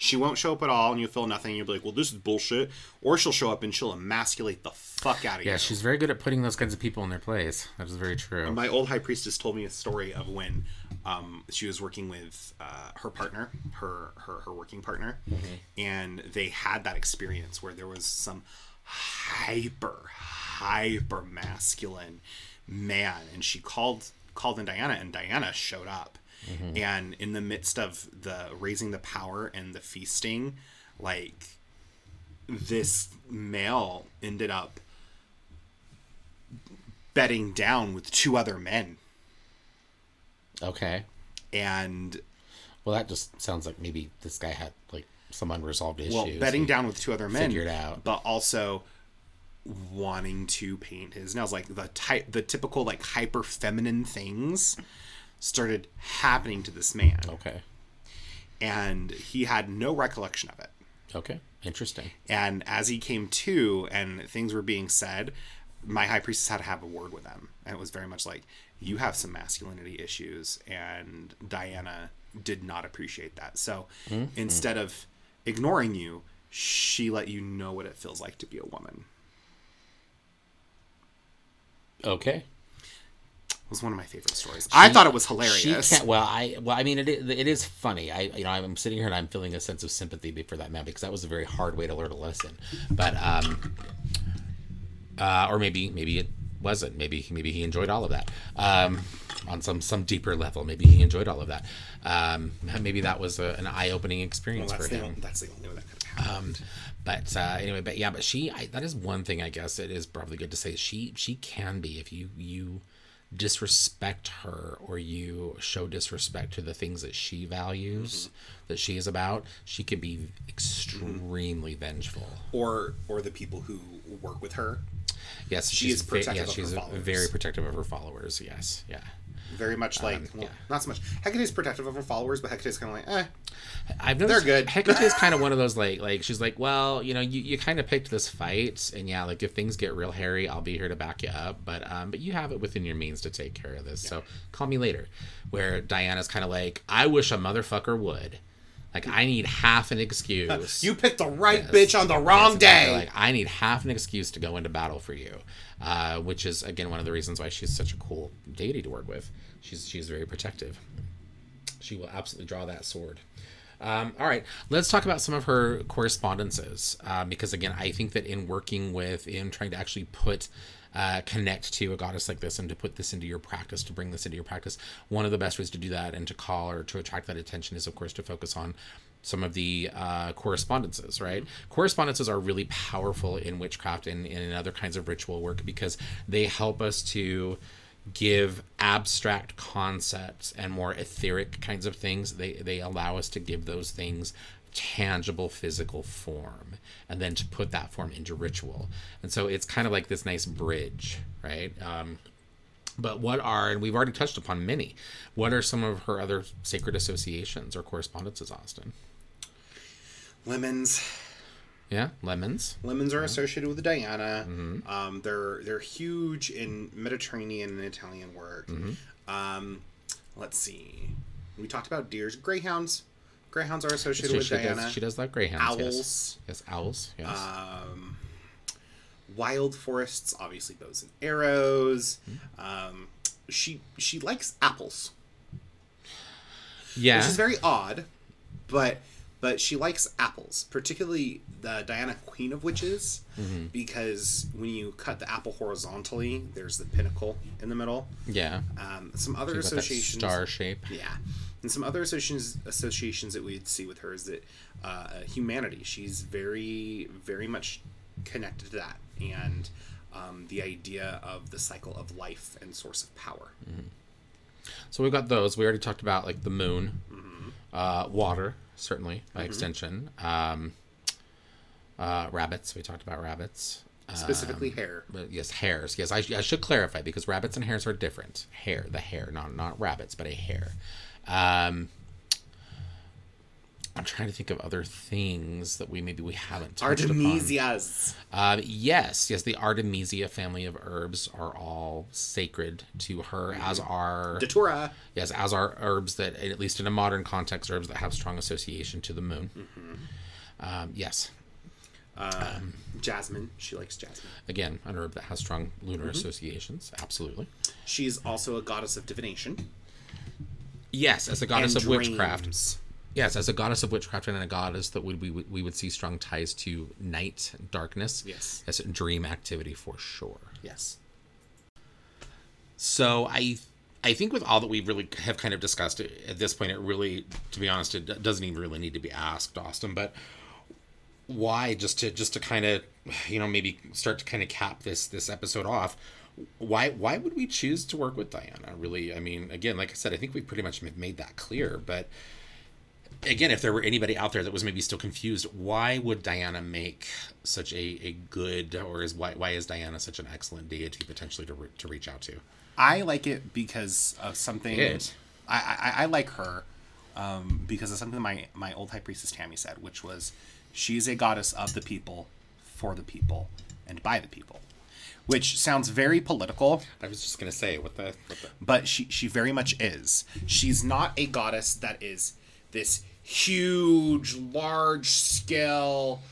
She won't show up at all, and you'll feel nothing. You'll be like, "Well, this is bullshit," or she'll show up and she'll emasculate the fuck out of you. Yeah, she's very good at putting those kinds of people in their place. That is very true. my old high priestess told me a story of when um, she was working with uh, her partner, her her, her working partner, and they had that experience where there was some hyper hyper masculine man, and she called called in Diana, and Diana showed up, Mm-hmm. and in the midst of the raising the power and the feasting, like this male ended up bedding down with two other men Okay. and Well, that just sounds like maybe this guy had like some unresolved issues. well bedding down with two other men figured out. but also wanting to paint his nails like the type the typical like hyper feminine things started happening to this man Okay. and he had no recollection of it Okay. Interesting. and as he came to and things were being said my high priestess had to have a word with him and it was very much like you have some masculinity issues and diana did not appreciate that so hmm? Hmm. instead of ignoring you she let you know what it feels like to be a woman Okay. Was one of my favorite stories i thought it was She hilarious can't. Well, I. Well, I mean, it, is- it is funny. I, you know, I'm sitting here and I'm feeling a sense of sympathy for that man because that was a very hard way to learn a lesson. But, um, uh, or maybe, maybe it wasn't. Maybe, maybe he enjoyed all of that. Um, on some some deeper level, maybe he enjoyed all of that. Um, maybe that was a, an eye-opening experience that's for him. only- that's the only way that could have happened but uh, anyway, but yeah, but she I, that is one thing I guess it is probably good to say she she can be if you you disrespect her or you show disrespect to the things that she values mm-hmm. that she is about, she can be extremely mm-hmm. vengeful. or or the people who work with her Yes, She she's is ve- protective yeah, she's very protective of her followers. Yes, yeah. Very much like well, yeah. not so much hecate's protective of her followers but hecate's kind of like eh I've noticed They're good. Hecate is kind of one of those like like she's like, well, you know, you, you kind of picked this fight, and yeah, like if things get real hairy, I'll be here to back you up. But um, but you have it within your means to take care of this, so call me later. Where Diana's kind of like, I wish a motherfucker would. Like I need half an excuse. you picked the right bitch on the wrong They're day Like I need half an excuse to go into battle for you, uh, which is again one of the reasons why she's such a cool deity to work with. She's she's very protective. She will absolutely draw that sword. Um, all right, let's talk about some of her correspondences um, because again, I think that in working with, in trying to actually put uh, connect to a goddess like this and to put this into your practice, to bring this into your practice, one of the best ways to do that and to call or to attract that attention is, of course, to focus on some of the uh, correspondences, right? Correspondences are really powerful in witchcraft and, and in other kinds of ritual work because they help us to give abstract concepts and more etheric kinds of things. They, they allow us to give those things tangible physical form and then to put that form into ritual. And so it's kind of like this nice bridge, right? Um, but what are, and we've already touched upon many, what are some of her other sacred associations or correspondences, Austin? Lemons. Yeah, lemons. Lemons are associated with Diana. Um, they're they're huge in Mediterranean and Italian work. Um, let's see. We talked about deers, greyhounds. Greyhounds are associated with she Diana. does, she does love greyhounds. Yes. Owls. Yes, owls. Yes. Um, wild forests, obviously bows and arrows. Um, she she likes apples, yeah. which is very odd, but but she likes apples, particularly the Diana Queen of Witches, Mm-hmm. because when you cut the apple horizontally, there's the pentacle in the middle. yeah. Um, some other She's got that associations, star shape. yeah, and some other associations associations that we'd see with her is that uh, humanity. She's very very much connected to that, and um, the idea of the cycle of life and source of power. So we've got those. We already talked about like the moon, uh, water, certainly by extension. Um, uh, rabbits. We talked about rabbits. Specifically, hare. But yes, hares. Yes, I, I should clarify because rabbits and hares are different. Hair, the hair, not not rabbits, but a hare. Um, I'm trying to think of other things that we maybe we haven't touched upon. Artemisias. Uh, yes, yes, the Artemisia family of herbs are all sacred to her, as are Datura. yes, as are herbs that, at least in a modern context, herbs that have strong association to the moon. Um, yes, Uh, Jasmine. She likes jasmine. again, an herb that has strong lunar associations. Absolutely. She's also a goddess of divination. Yes, as a goddess of witchcraft. Yes, as a goddess of witchcraft and a goddess that would we would we would see strong ties to night, darkness. Yes. Yes, dream activity for sure. Yes. So I I think with all that we really have kind of discussed at this point, it really, to be honest, it doesn't even really need to be asked, Austin. But why just to just to kind of you know maybe start to kind of cap this this episode off? Why why would we choose to work with Diana? Really, I mean, again, like I said, I think we pretty much made that clear. But again, if there were anybody out there that was maybe still confused, why would Diana make such a, a good, or is why why is Diana such an excellent deity potentially to re- to reach out to? I like it because of something. It. I, I I like her um, because of something my my old high priestess Tammy said, which was she's a goddess of the people, for the people, and by the people. Which sounds very political, I was just gonna say what the, what the but she she very much is. She's not a goddess that is this huge, large scale,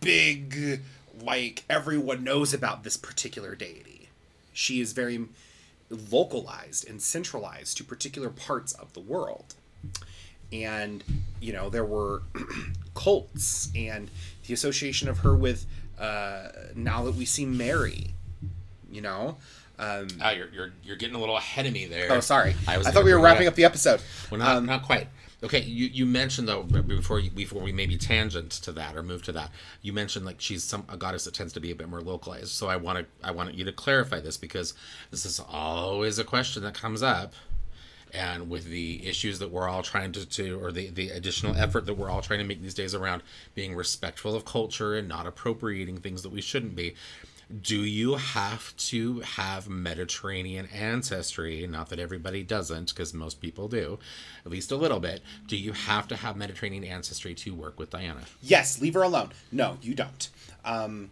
big, like everyone knows about this particular deity. She is very localized and centralized to particular parts of the world. And, you know, there were cults and the association of her with, uh, now that we see Mary, you know? Um, oh, you're, you're you're getting a little ahead of me there. oh, sorry. I I, thought we were wrapping up. up the episode. Well, not, not quite. Okay, you, you mentioned though before you, before we maybe tangent to that or move to that, you mentioned like she's some a goddess that tends to be a bit more localized. So I want to I want you to clarify this because this is always a question that comes up, and with the issues that we're all trying to, to or the the additional effort that we're all trying to make these days around being respectful of culture and not appropriating things that we shouldn't be. Do you have to have Mediterranean ancestry? Not that everybody doesn't, because most people do, at least a little bit. Do you have to have Mediterranean ancestry to work with Diana? Yes, leave her alone. No, you don't. Um,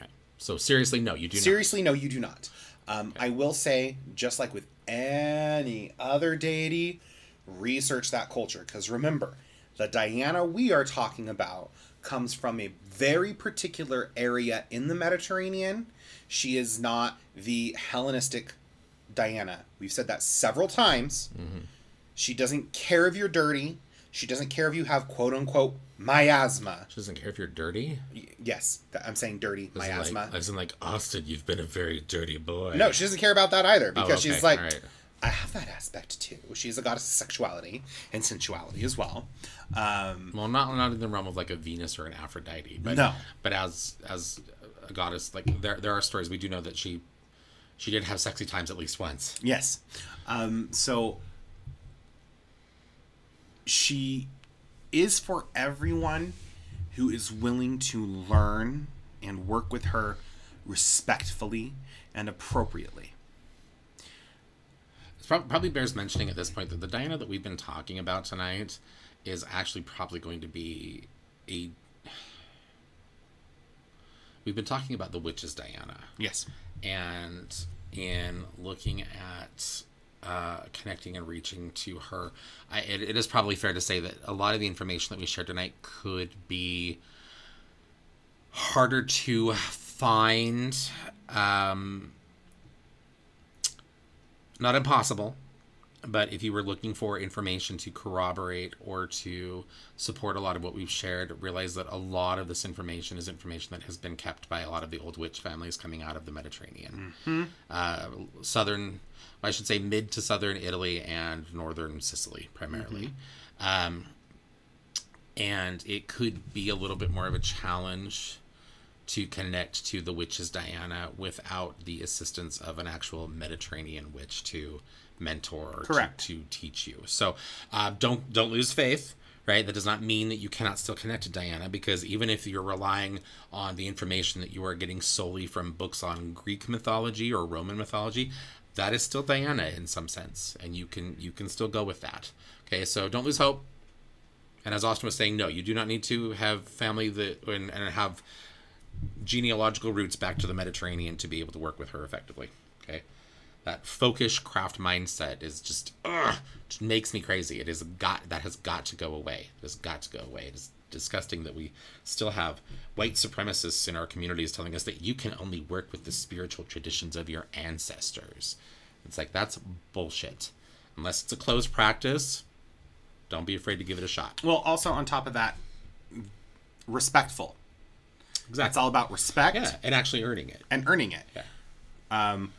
Okay. So seriously, no, you do seriously, no, you do not. Um, I will say, just like with any other deity, research that culture. Because remember, the Diana we are talking about comes from a very particular area in the Mediterranean. She is not the Hellenistic Diana. We've said that several times. Mm-hmm. She doesn't care if you're dirty. She doesn't care if you have quote unquote miasma. She doesn't care if you're dirty. Yes, I'm saying dirty As miasma. Like, as in, like, Austin, you've been a very dirty boy. no, she doesn't care about that either because Oh, okay, she's like, alright. I have that aspect too. She's a goddess of sexuality and sensuality as well. Um, Well, not not in the realm of like a Venus or an Aphrodite, but No. but as as a goddess, like there there are stories we do know that she she did have sexy times at least once. Yes. Um, so she is for everyone who is willing to learn and work with her respectfully and appropriately. It probably bears mentioning at this point that the Diana that we've been talking about tonight is actually probably going to be a. We've been talking about the witch's Diana. Yes. and in looking at uh, connecting and reaching to her, I, it, it is probably fair to say that a lot of the information that we shared tonight could be harder to find. Um, not impossible, but if you were looking for information to corroborate or to support a lot of what we've shared, realize that a lot of this information is information that has been kept by a lot of the old witch families coming out of the Mediterranean, uh, southern, I should say, mid to southern Italy and northern Sicily primarily. Um, and it could be a little bit more of a challenge to connect to the witch's Diana without the assistance of an actual Mediterranean witch to mentor or Correct. To, to teach you. So uh, don't don't lose faith. Right, that does not mean that you cannot still connect to Diana because even if you're relying on the information that you are getting solely from books on Greek mythology or Roman mythology, that is still Diana in some sense, and you can you can still go with that. Okay, so don't lose hope. And as Austin was saying, no, you do not need to have family that and, and have genealogical roots back to the Mediterranean to be able to work with her effectively. Okay, that folkish craft mindset is just ugh, makes me crazy. It is got that has got to go away. It has got to go away. It is disgusting that we still have white supremacists in our communities telling us that you can only work with the spiritual traditions of your ancestors. It's like that's bullshit. Unless it's a closed practice, don't be afraid to give it a shot. Well, also on top of that, respectful. Exactly. It's all about respect Yeah, and actually earning it. and earning it. Yeah. Um,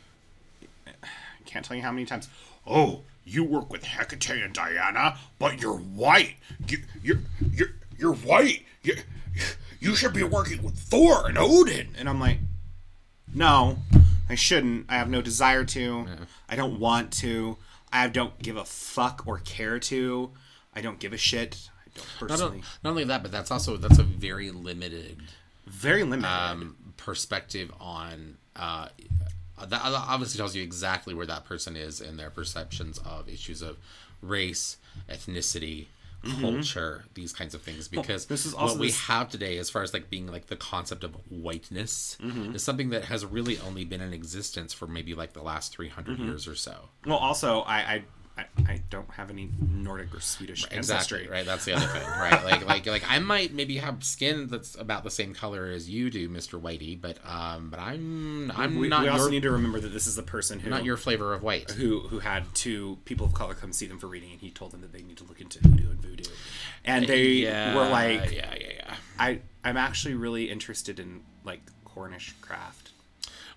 I can't tell you how many times. Oh, you work with Hecate and Diana, but you're white. You, you're you're you're white. You, you should be working with Thor and Odin. And I'm like, no, I shouldn't. I have no desire to. I don't want to. I don't give a fuck or care to. I don't give a shit. I don't Not, personally. o- not only that, but that's also that's a very limited Very limited. um, perspective on. Uh, that obviously tells you exactly where that person is in their perceptions of issues of race, ethnicity, culture, these kinds of things. Because this is what we this- have today, as far as like being like the concept of whiteness, Mm-hmm. is something that has really only been in existence for maybe like the last 300 Mm-hmm. years or so. well, also, I, I I I don't have any Nordic or Swedish ancestry. Exactly right. That's the other thing, right? Like, like, like I might maybe have skin that's about the same color as you do, Mister Whitey, but um, but I'm I'm We, not we also your need to remember that this is the person who not your flavor of white. who who had two people of color come see them for reading, and he told them that they need to look into hoodoo and voodoo, and they were like, yeah, yeah, yeah. I I'm actually really interested in like Cornish craft.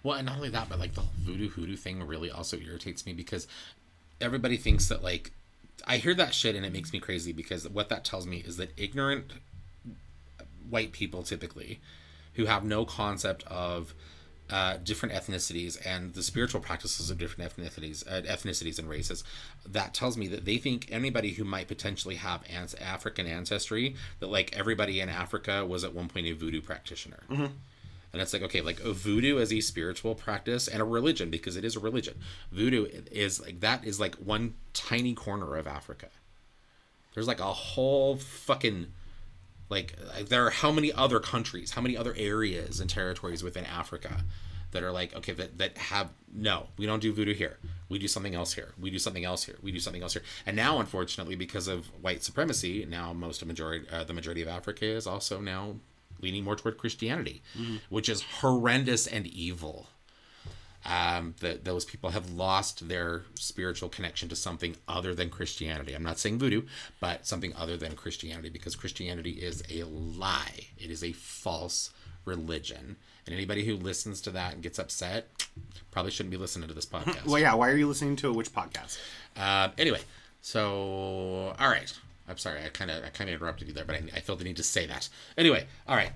Well, and not only that, but like the voodoo hoodoo thing really also irritates me because everybody thinks that like I hear that shit and it makes me crazy because what that tells me is that ignorant white people typically who have no concept of uh, different ethnicities and the spiritual practices of different ethnicities, uh, ethnicities and races. That tells me that they think anybody who might potentially have ans- African ancestry, that like everybody in Africa was at one point a voodoo practitioner. And it's like, okay, like voodoo as a spiritual practice and a religion, because it is a religion. Voodoo is like, that is like one tiny corner of Africa. There's like a whole fucking, like, there are how many other countries, how many other areas and territories within Africa that are like, okay, that, that have, no, we don't do voodoo here. We do something else here. We do something else here. We do something else here. And now, unfortunately, because of white supremacy, now most of majority, uh, the majority of Africa is also now leaning more toward Christianity, witch is horrendous and evil. um, that those people have lost their spiritual connection to something other than Christianity. I'm not saying voodoo, but something other than Christianity because Christianity is a lie. It is a false religion. And anybody who listens to that and gets upset probably shouldn't be listening to this podcast. Well, yeah. Why are you listening to a which podcast? Uh, anyway, so all right. I'm sorry, I kind of I kind of interrupted you there, but I, I felt the need to say that. Anyway, all right.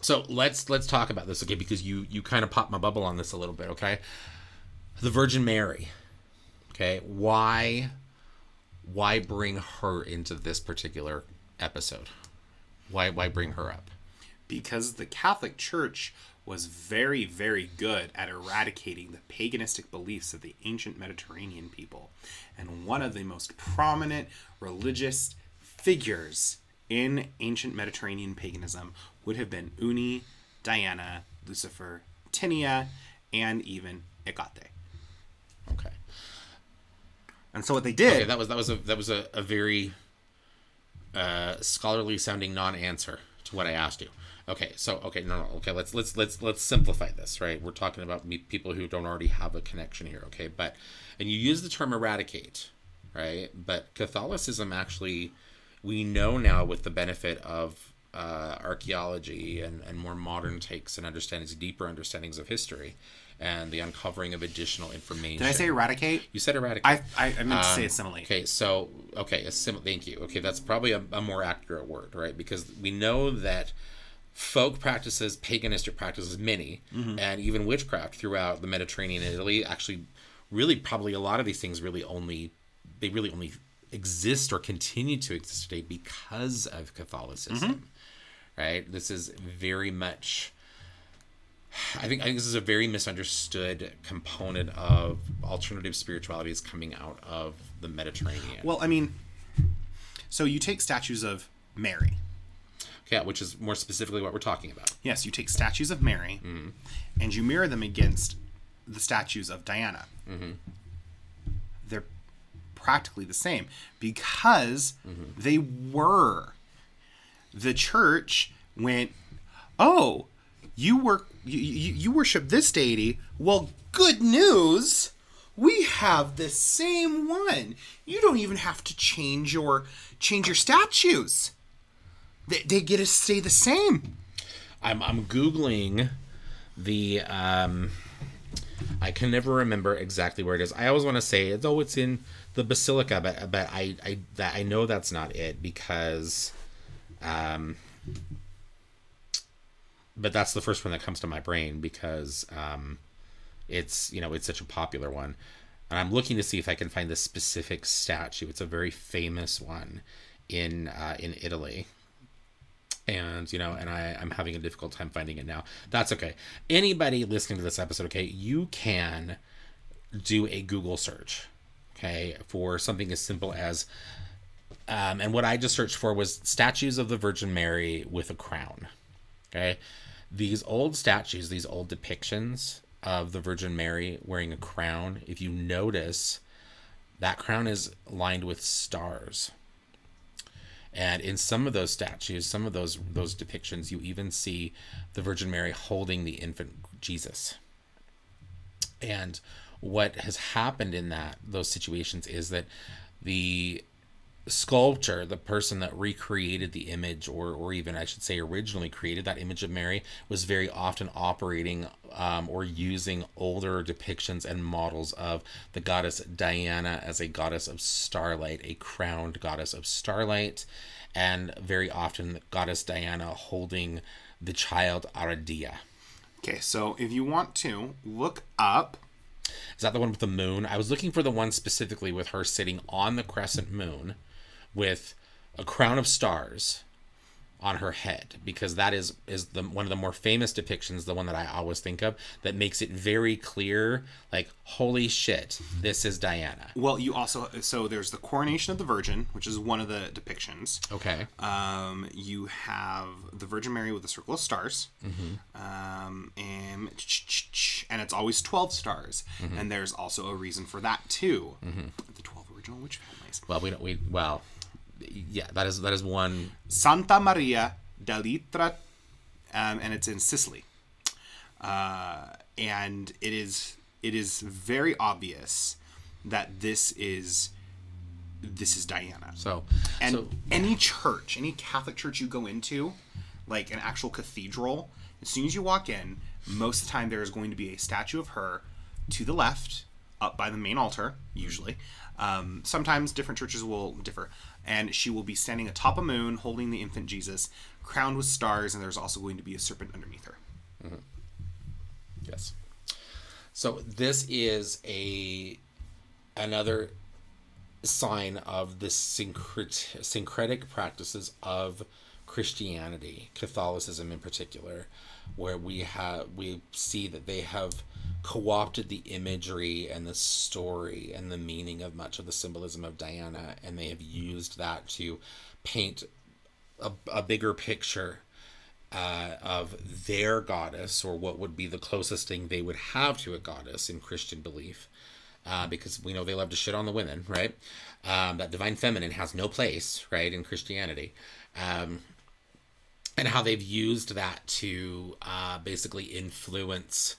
So let's let's talk about this, okay? Because you you kind of popped my bubble on this a little bit, okay? The Virgin Mary, okay? Why why bring her into this particular episode? Why why bring her up? because the Catholic Church was very, very good at eradicating the paganistic beliefs of the ancient Mediterranean people. And one of the most prominent religious figures in ancient Mediterranean paganism would have been Uni, Diana, Lucifer, Tinia, and even Hecate. Okay. And so what they did Okay, that was that was a that was a, a very uh, scholarly sounding non-answer to what I asked you. Okay, so okay, no, no, okay, let's let's let's let's simplify this, right? We're talking about me, people who don't already have a connection here, okay? But and you use the term eradicate, right? But Catholicism actually, we know now with the benefit of uh, archaeology and, and more modern takes and understandings, deeper understandings of history, and the uncovering of additional information. Did I say eradicate? You said eradicate. I, I, I meant to say Um, assimilate. Okay, so okay, assimil- Thank you. Okay, that's probably a, a more accurate word, right? Because we know that folk practices, paganistic practices, many, mm-hmm. and even witchcraft throughout the Mediterranean and Italy, actually, really, probably a lot of these things really only they really only exist or continue to exist today because of Catholicism, mm-hmm. right? This is very much. I think I think this is a very misunderstood component of alternative spiritualities coming out of the Mediterranean. Well, I mean, so you take statues of Mary. Yeah, which is more specifically what we're talking about. Yes, you take statues of Mary mm-hmm. and you mirror them against the statues of Diana. Mm-hmm. They're practically the same because mm-hmm. they were. The church went, oh, you work, you, you, you worship this deity. Well, good news. We have the same one. You don't even have to change your change your statues. They, they get to stay the same. I'm I'm googling the um I can never remember exactly where it is. I always want to say oh it's in the basilica, but but I I that I know that's not it because um but that's the first one that comes to my brain because um it's you know it's such a popular one. And I'm looking to see if I can find the specific statue. It's a very famous one in uh, in Italy and you know and I, i'm having a difficult time finding it now. That's okay. Anybody listening to this episode okay you can do a google search okay for something as simple as um, and what i just searched for was statues of the virgin mary with a crown okay? These old statues these old depictions of the virgin mary wearing a crown if you notice that crown is lined with stars and in some of those statues, some of those those depictions, you even see the Virgin Mary holding the infant Jesus. And what has happened in that those situations is that the sculptor, the person that recreated the image, or or even I should say originally created that image of Mary, was very often operating um, or using older depictions and models of the goddess Diana as a goddess of starlight, a crowned goddess of starlight, and very often the goddess Diana holding the child Aradia. Okay, so if you want to look up, Is that the one with the moon? I was looking for the one specifically with her sitting on the crescent moon with a crown of stars on her head because that is is the one of the more famous depictions the one that I always think of that makes it very clear like holy shit this is Diana. well, you also so there's the coronation of the Virgin, which is one of the depictions. Okay. Um, you have the Virgin Mary with a circle of stars, mm-hmm. um, and and it's always twelve stars. And there's also a reason for that too. mm-hmm. The twelve original witch families. Well, we don't we well yeah, that is that is one Santa Maria dell'Itra, um, and it's in Sicily. Uh, and it is it is very obvious that this is this is Diana. So, And so any church, any Catholic church you go into, like an actual cathedral, as soon as you walk in, most of the time there is going to be a statue of her to the left, up by the main altar, usually. Um, sometimes different churches will differ. And she will be standing atop a moon holding the infant Jesus, crowned with stars, and there's also going to be a serpent underneath her. Yes. So this is a another sign of the syncret- syncretic practices of Christianity, Catholicism in particular, where we have we see that they have co-opted the imagery and the story and the meaning of much of the symbolism of Diana, and they have used that to paint a, a bigger picture uh, of their goddess, or what would be the closest thing they would have to a goddess in Christian belief, uh, because we know they love to shit on the women, right? Um, that divine feminine has no place, right, in Christianity. Um, and how they've used that to uh, basically influence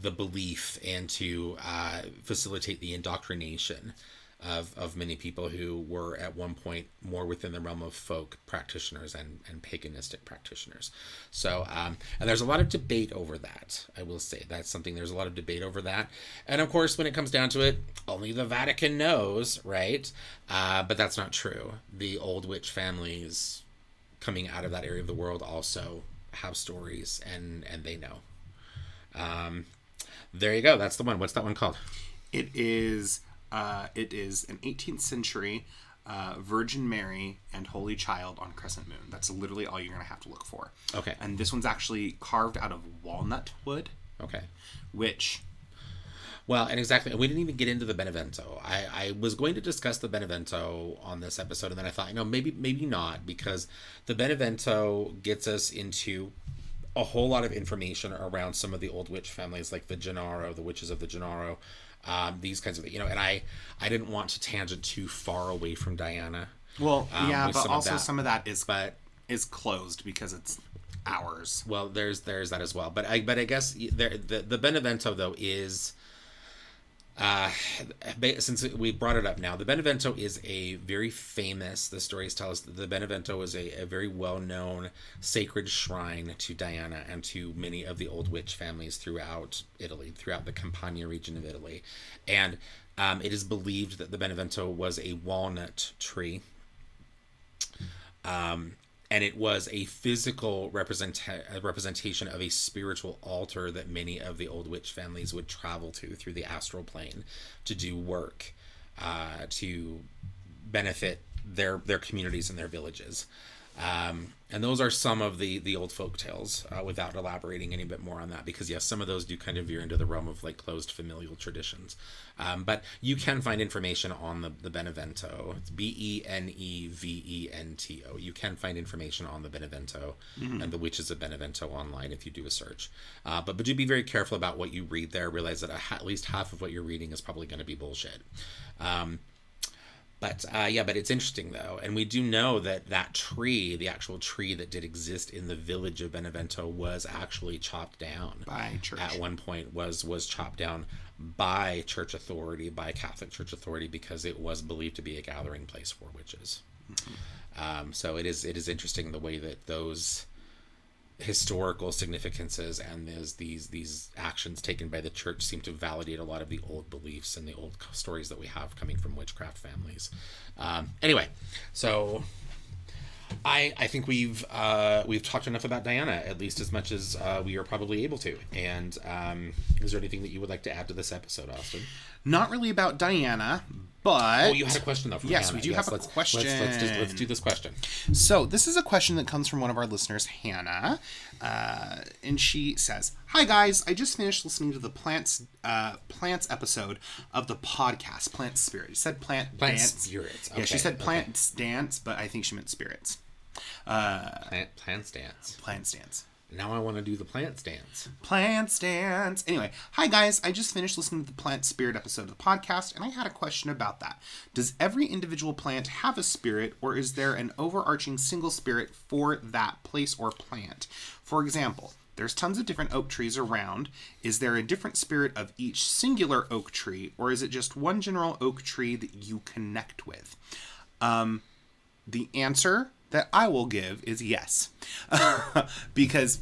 the belief and to uh, facilitate the indoctrination of, of many people who were at one point more within the realm of folk practitioners and, and paganistic practitioners. So, um, and there's a lot of debate over that. I will say that's something, there's a lot of debate over that. And of course, when it comes down to it, only the Vatican knows, right? Uh, but that's not true. The old witch families coming out of that area of the world also have stories and, and they know. Um, there you go. That's the one. What's that one called? It is uh, it is an 18th century uh, Virgin Mary and Holy Child on crescent moon. That's literally all you're gonna have to look for. Okay. And this one's actually carved out of walnut wood, Okay. which Well, and exactly, and we didn't even get into the Benevento. I, I was going to discuss the Benevento on this episode, and then I thought, you know, maybe maybe not, because the Benevento gets us into a whole lot of information around some of the old witch families, like the Gennaro, the witches of the Gennaro, um, these kinds of, you know, and I I didn't want to tangent too far away from Diana. well, um, yeah, but some also some of that is But is closed because it's hours. well there's there's that as well but i but i guess there the, the benevento though is uh since we brought it up now the benevento is a very famous the stories tell us that the benevento is a, a very well-known sacred shrine to diana and to many of the old witch families throughout italy throughout the campania region of italy. And um, it is believed that the benevento was a walnut tree. Um, and it was a physical represent- a representation of a spiritual altar that many of the old witch families would travel to through the astral plane to do work uh, to benefit their their communities and their villages. Um, and those are some of the the old folk tales uh, without elaborating any bit more on that because yes some of those do kind of veer into the realm of like closed familial traditions. Um, but you can find information on the, the benevento. It's E b-e-n-e-v-e-n-t-o you can find information on the benevento and the witches of benevento online if you do a search. Uh, but but do be very careful about what you read there. Realize that ha- at least half of what you're reading is probably going to be bullshit. Um, but uh, yeah, but it's interesting though, and we do know that that tree, the actual tree that did exist in the village of Benevento, was actually chopped down By church. At one point, was was chopped down by church authority, by Catholic Church authority, because it was believed to be a gathering place for witches. Um, so it is it is interesting the way that those historical significances and these these these actions taken by the church seem to validate a lot of the old beliefs and the old stories that we have coming from witchcraft families. Um, anyway, so I I think we've uh, we've talked enough about Diana at least as much as uh, we are probably able to. And um, is there anything that you would like to add to this episode, Austin? Not really about Diana, but Oh, you had a question though. From Yes, Hannah. we do have a let's, Let's, let's, just, let's do this question. So this is a question that comes from one of our listeners, Hannah, uh, and she says, "Hi guys, I just finished listening to the plants uh, plants episode of the podcast Plant Spirit. She said plant, Plant dance. spirits. Yeah, she Okay, said okay. plants dance, but I think she meant spirits. Plant plants dance. Plants dance." Now I want to do the plant dance. Plant dance. Anyway, hi guys. I just finished listening to the plant spirit episode of the podcast, and I had a question about that. Does every individual plant have a spirit, or is there an overarching single spirit for that place or plant? For example, There's tons of different oak trees around. Is there a different spirit of each singular oak tree, or is it just one general oak tree that you connect with? Um, the answer that I will give is yes, because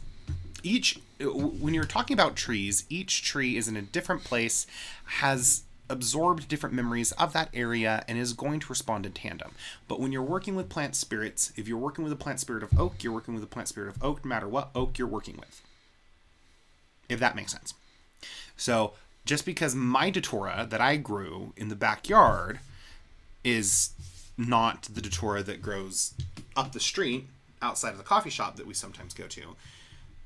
each when you're talking about trees, each tree is in a different place, has absorbed different memories of that area and is going to respond in tandem. But when you're working with plant spirits, if you're working with a plant spirit of oak, you're working with a plant spirit of oak no matter what oak you're working with. If that makes sense. So, just because my datura that I grew in the backyard is not the datura that grows up the street outside of the coffee shop that we sometimes go to,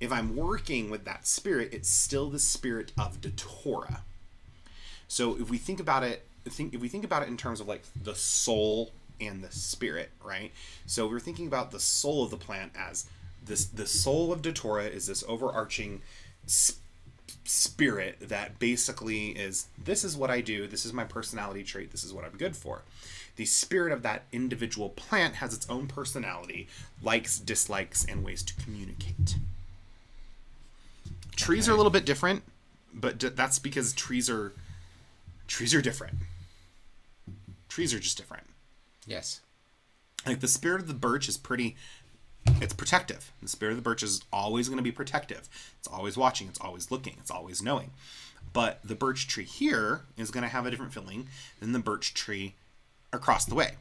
if I'm working with that spirit, it's still the spirit of datura so if we think about it, think if we think about it in terms of like the soul and the spirit, right? So we're thinking about the soul of the plant as this the soul of Datura is this overarching sp- spirit that basically is this is what I do, this is my personality trait, this is what I'm good for. The spirit of that individual plant has its own personality, likes, dislikes, and ways to communicate. Trees okay. are a little bit different, but that's because trees are trees are different. Trees are just different. Yes. Like the spirit of the birch is pretty it's protective. The spirit of the birch is always going to be protective. It's always watching, it's always looking, it's always knowing. But the birch tree here is going to have a different feeling than the birch tree across the way.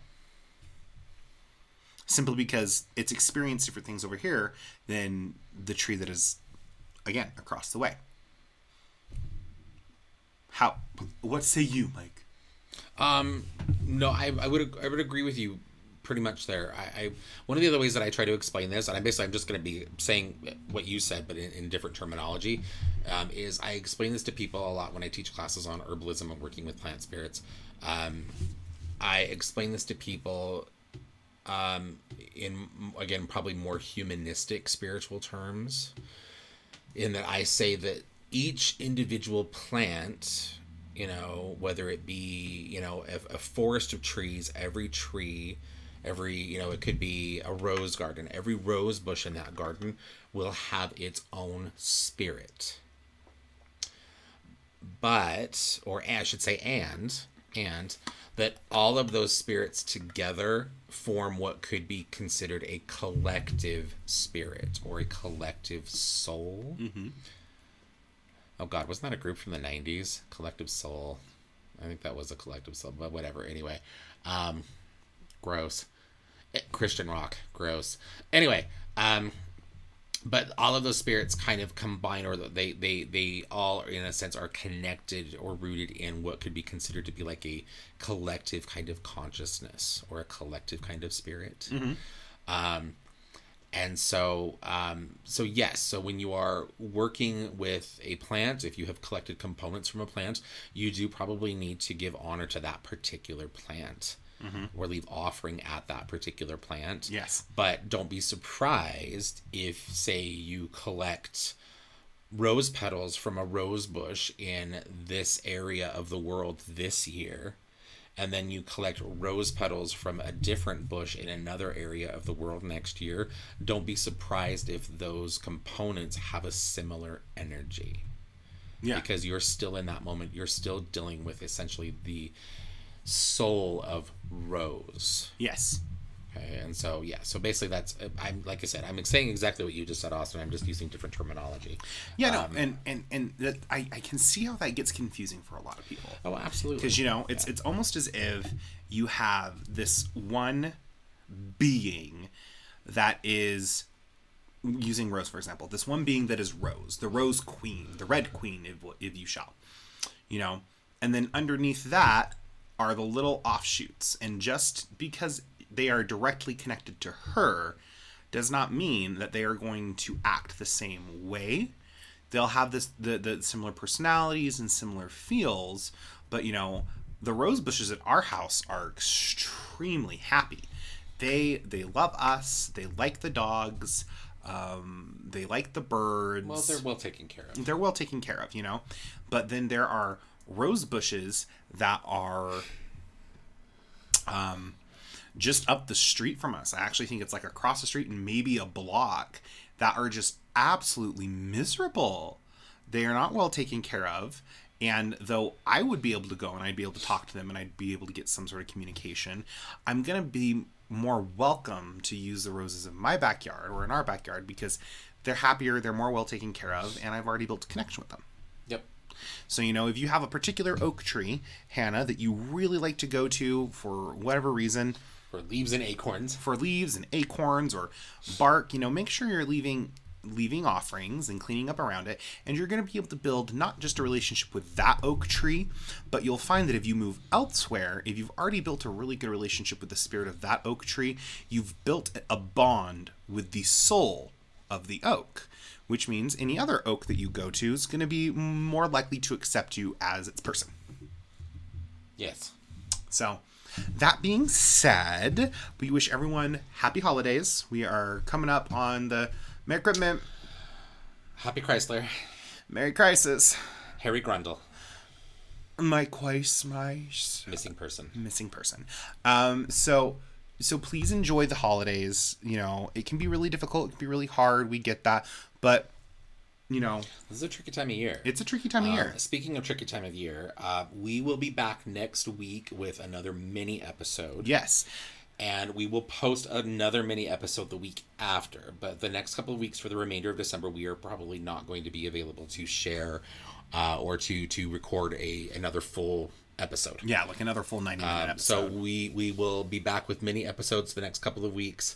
Simply because it's experienced different things over here than the tree that is, again, across the way. How? What say you, Mike? Um, no, I, I would I would agree with you pretty much there. I, I, one of the other ways that I try to explain this, and I basically I'm just going to be saying what you said, but in, in different terminology, um, is I explain this to people a lot when I teach classes on herbalism and working with plant spirits. Um, I explain this to people um, in again probably more humanistic spiritual terms, in that I say that each individual plant you know whether it be you know a, a, forest of trees every tree every you know it could be a rose garden every rose bush in that garden will have its own spirit. But or i should say and and that all of those spirits together form what could be considered a collective spirit or a collective soul mm-hmm oh god, wasn't that a group from the '90s? Collective Soul. I think that was a Collective Soul, but whatever. Anyway, um, gross. Eh, Christian rock, gross. Anyway, um, but all of those spirits kind of combine, or they they they all, in a sense, are connected or rooted in what could be considered to be like a collective kind of consciousness or a collective kind of spirit. Mm-hmm. Um, and so um, so yes so when you are working with a plant if you have collected components from a plant you do probably need to give honor to that particular plant mm-hmm. or leave offering at that particular plant yes but don't be surprised if say you collect rose petals from a rose bush in this area of the world this year and then you collect rose petals from a different bush in another area of the world next year, don't be surprised if those components have a similar energy. Yeah. Because you're still in that moment, you're still dealing with essentially the soul of rose. Yes. Okay, and so yeah, so basically that's I'm like I said, I'm saying exactly what you just said, Austin. I'm just using different terminology. Yeah, no, um, and and and that I I can see how that gets confusing for a lot of people. Oh, absolutely. Because you know, it's yeah. it's almost as if you have this one being that is using Rose for example. This one being that is Rose, the Rose Queen, the Red Queen, if if you shall, you know, and then underneath that are the little offshoots, and just because they are directly connected to her does not mean that they are going to act the same way. They'll have this the, the similar personalities and similar feels, but you know, the rose bushes at our house are extremely happy. They they love us. They like the dogs. Um, they like the birds. Well, they're well taken care of. They're well taken care of, you know. But then there are rose bushes that are um, just up the street from us. I actually think it's like across the street and maybe a block that are just absolutely miserable. They are not well taken care of. And though I would be able to go and I'd be able to talk to them and I'd be able to get some sort of communication, I'm going to be more welcome to use the roses in my backyard or in our backyard because they're happier, they're more well taken care of, and I've already built a connection with them. So, you know, if you have a particular oak tree, Hannah, that you really like to go to for whatever reason, For leaves and acorns. for leaves and acorns or bark, you know, make sure you're leaving leaving offerings and cleaning up around it and you're going to be able to build not just a relationship with that oak tree but you'll find that if you move elsewhere if you've already built a really good relationship with the spirit of that oak tree you've built a bond with the soul of the oak which means any other oak that you go to is going to be more likely to accept you as its person Yes. so, that being said, we wish everyone happy holidays. We are coming up on the Merry Christmas, Happy Chrysler. Merry Crisis, Harry Grundle. my Christ, my Missing person. missing person. Um, so, so please enjoy the holidays. You know, it can be really difficult. It can be really hard. We get that, but you know, This is a tricky time of year. it's a tricky time of year. Uh, speaking of tricky time of year, uh, we will be back next week with another mini episode. Yes. And we will post another mini episode the week after. But the next couple of weeks for the remainder of December, we are probably not going to be available to share uh, or to to record a another full episode. Yeah, like another full ninety minute Um, episode. so we we will be back with mini episodes the next couple of weeks,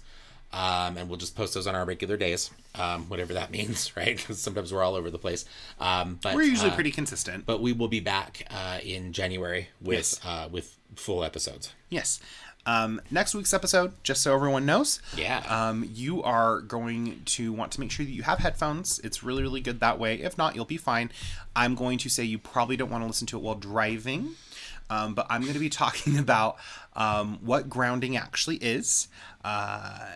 um, and we'll just post those on our regular days, um, whatever that means, right? Because sometimes we're all over the place. Um, but We're usually uh, pretty consistent. But we will be back uh, in January with Yes. uh, with full episodes. Yes. Um, next week's episode, just so everyone knows, Yeah. um, you are going to want to make sure that you have headphones. It's really, really good that way. If not, you'll be fine. I'm going to say you probably don't want to listen to it while driving, um, but I'm going to be talking about um, what grounding actually is. Uh,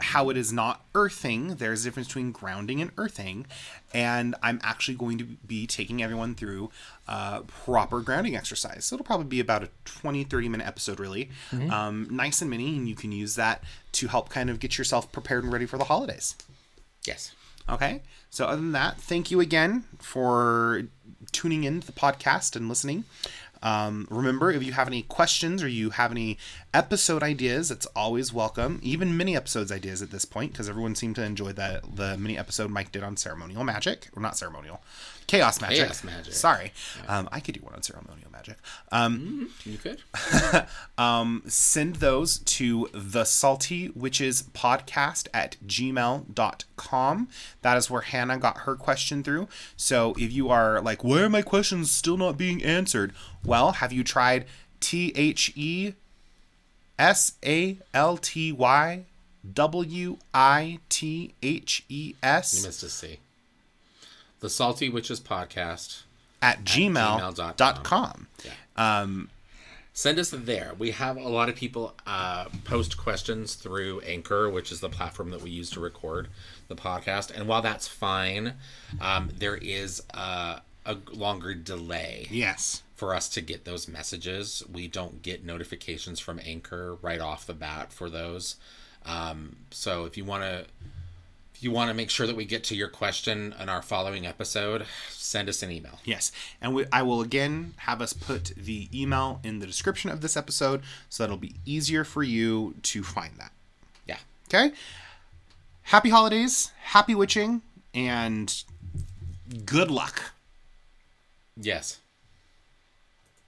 how it is not earthing. There's a difference between grounding and earthing. And I'm actually going to be taking everyone through uh, proper grounding exercise. So it'll probably be about a 20, 30 minute episode, really. Um, nice and mini, and you can use that to help kind of get yourself prepared and ready for the holidays. yes. Okay. So other than that, thank you again for tuning in to the podcast and listening. Um, remember, if you have any questions or you have any episode ideas, it's always welcome. Even mini episodes ideas at this point, because everyone seemed to enjoy that the mini episode Mike did on ceremonial magic, or not ceremonial, chaos magic. Chaos magic. Sorry, um, I could do one on ceremonial magic. Um, You could. send those to the salty witches podcast at gmail.com that is where hannah got her question through so if you are like why are my questions still not being answered well have you tried E t-h-e s-a-l-t-y You w-i-t-h-e-s missed a C. The Salty Witches Podcast. at gmail.com Yeah. Send us there. We have a lot of people uh, post questions through Anchor, which is the platform that we use to record the podcast. And while that's fine, um, there is uh, a longer delay yes for us to get those messages. We don't get notifications from Anchor right off the bat for those. Um, so if you want to, you want to make sure that we get to your question in our following episode, send us an email. Yes, and we, I will again have us put the email in the description of this episode so that it'll be easier for you to find that. Yeah. Okay? Happy holidays, happy witching, and good luck. Yes.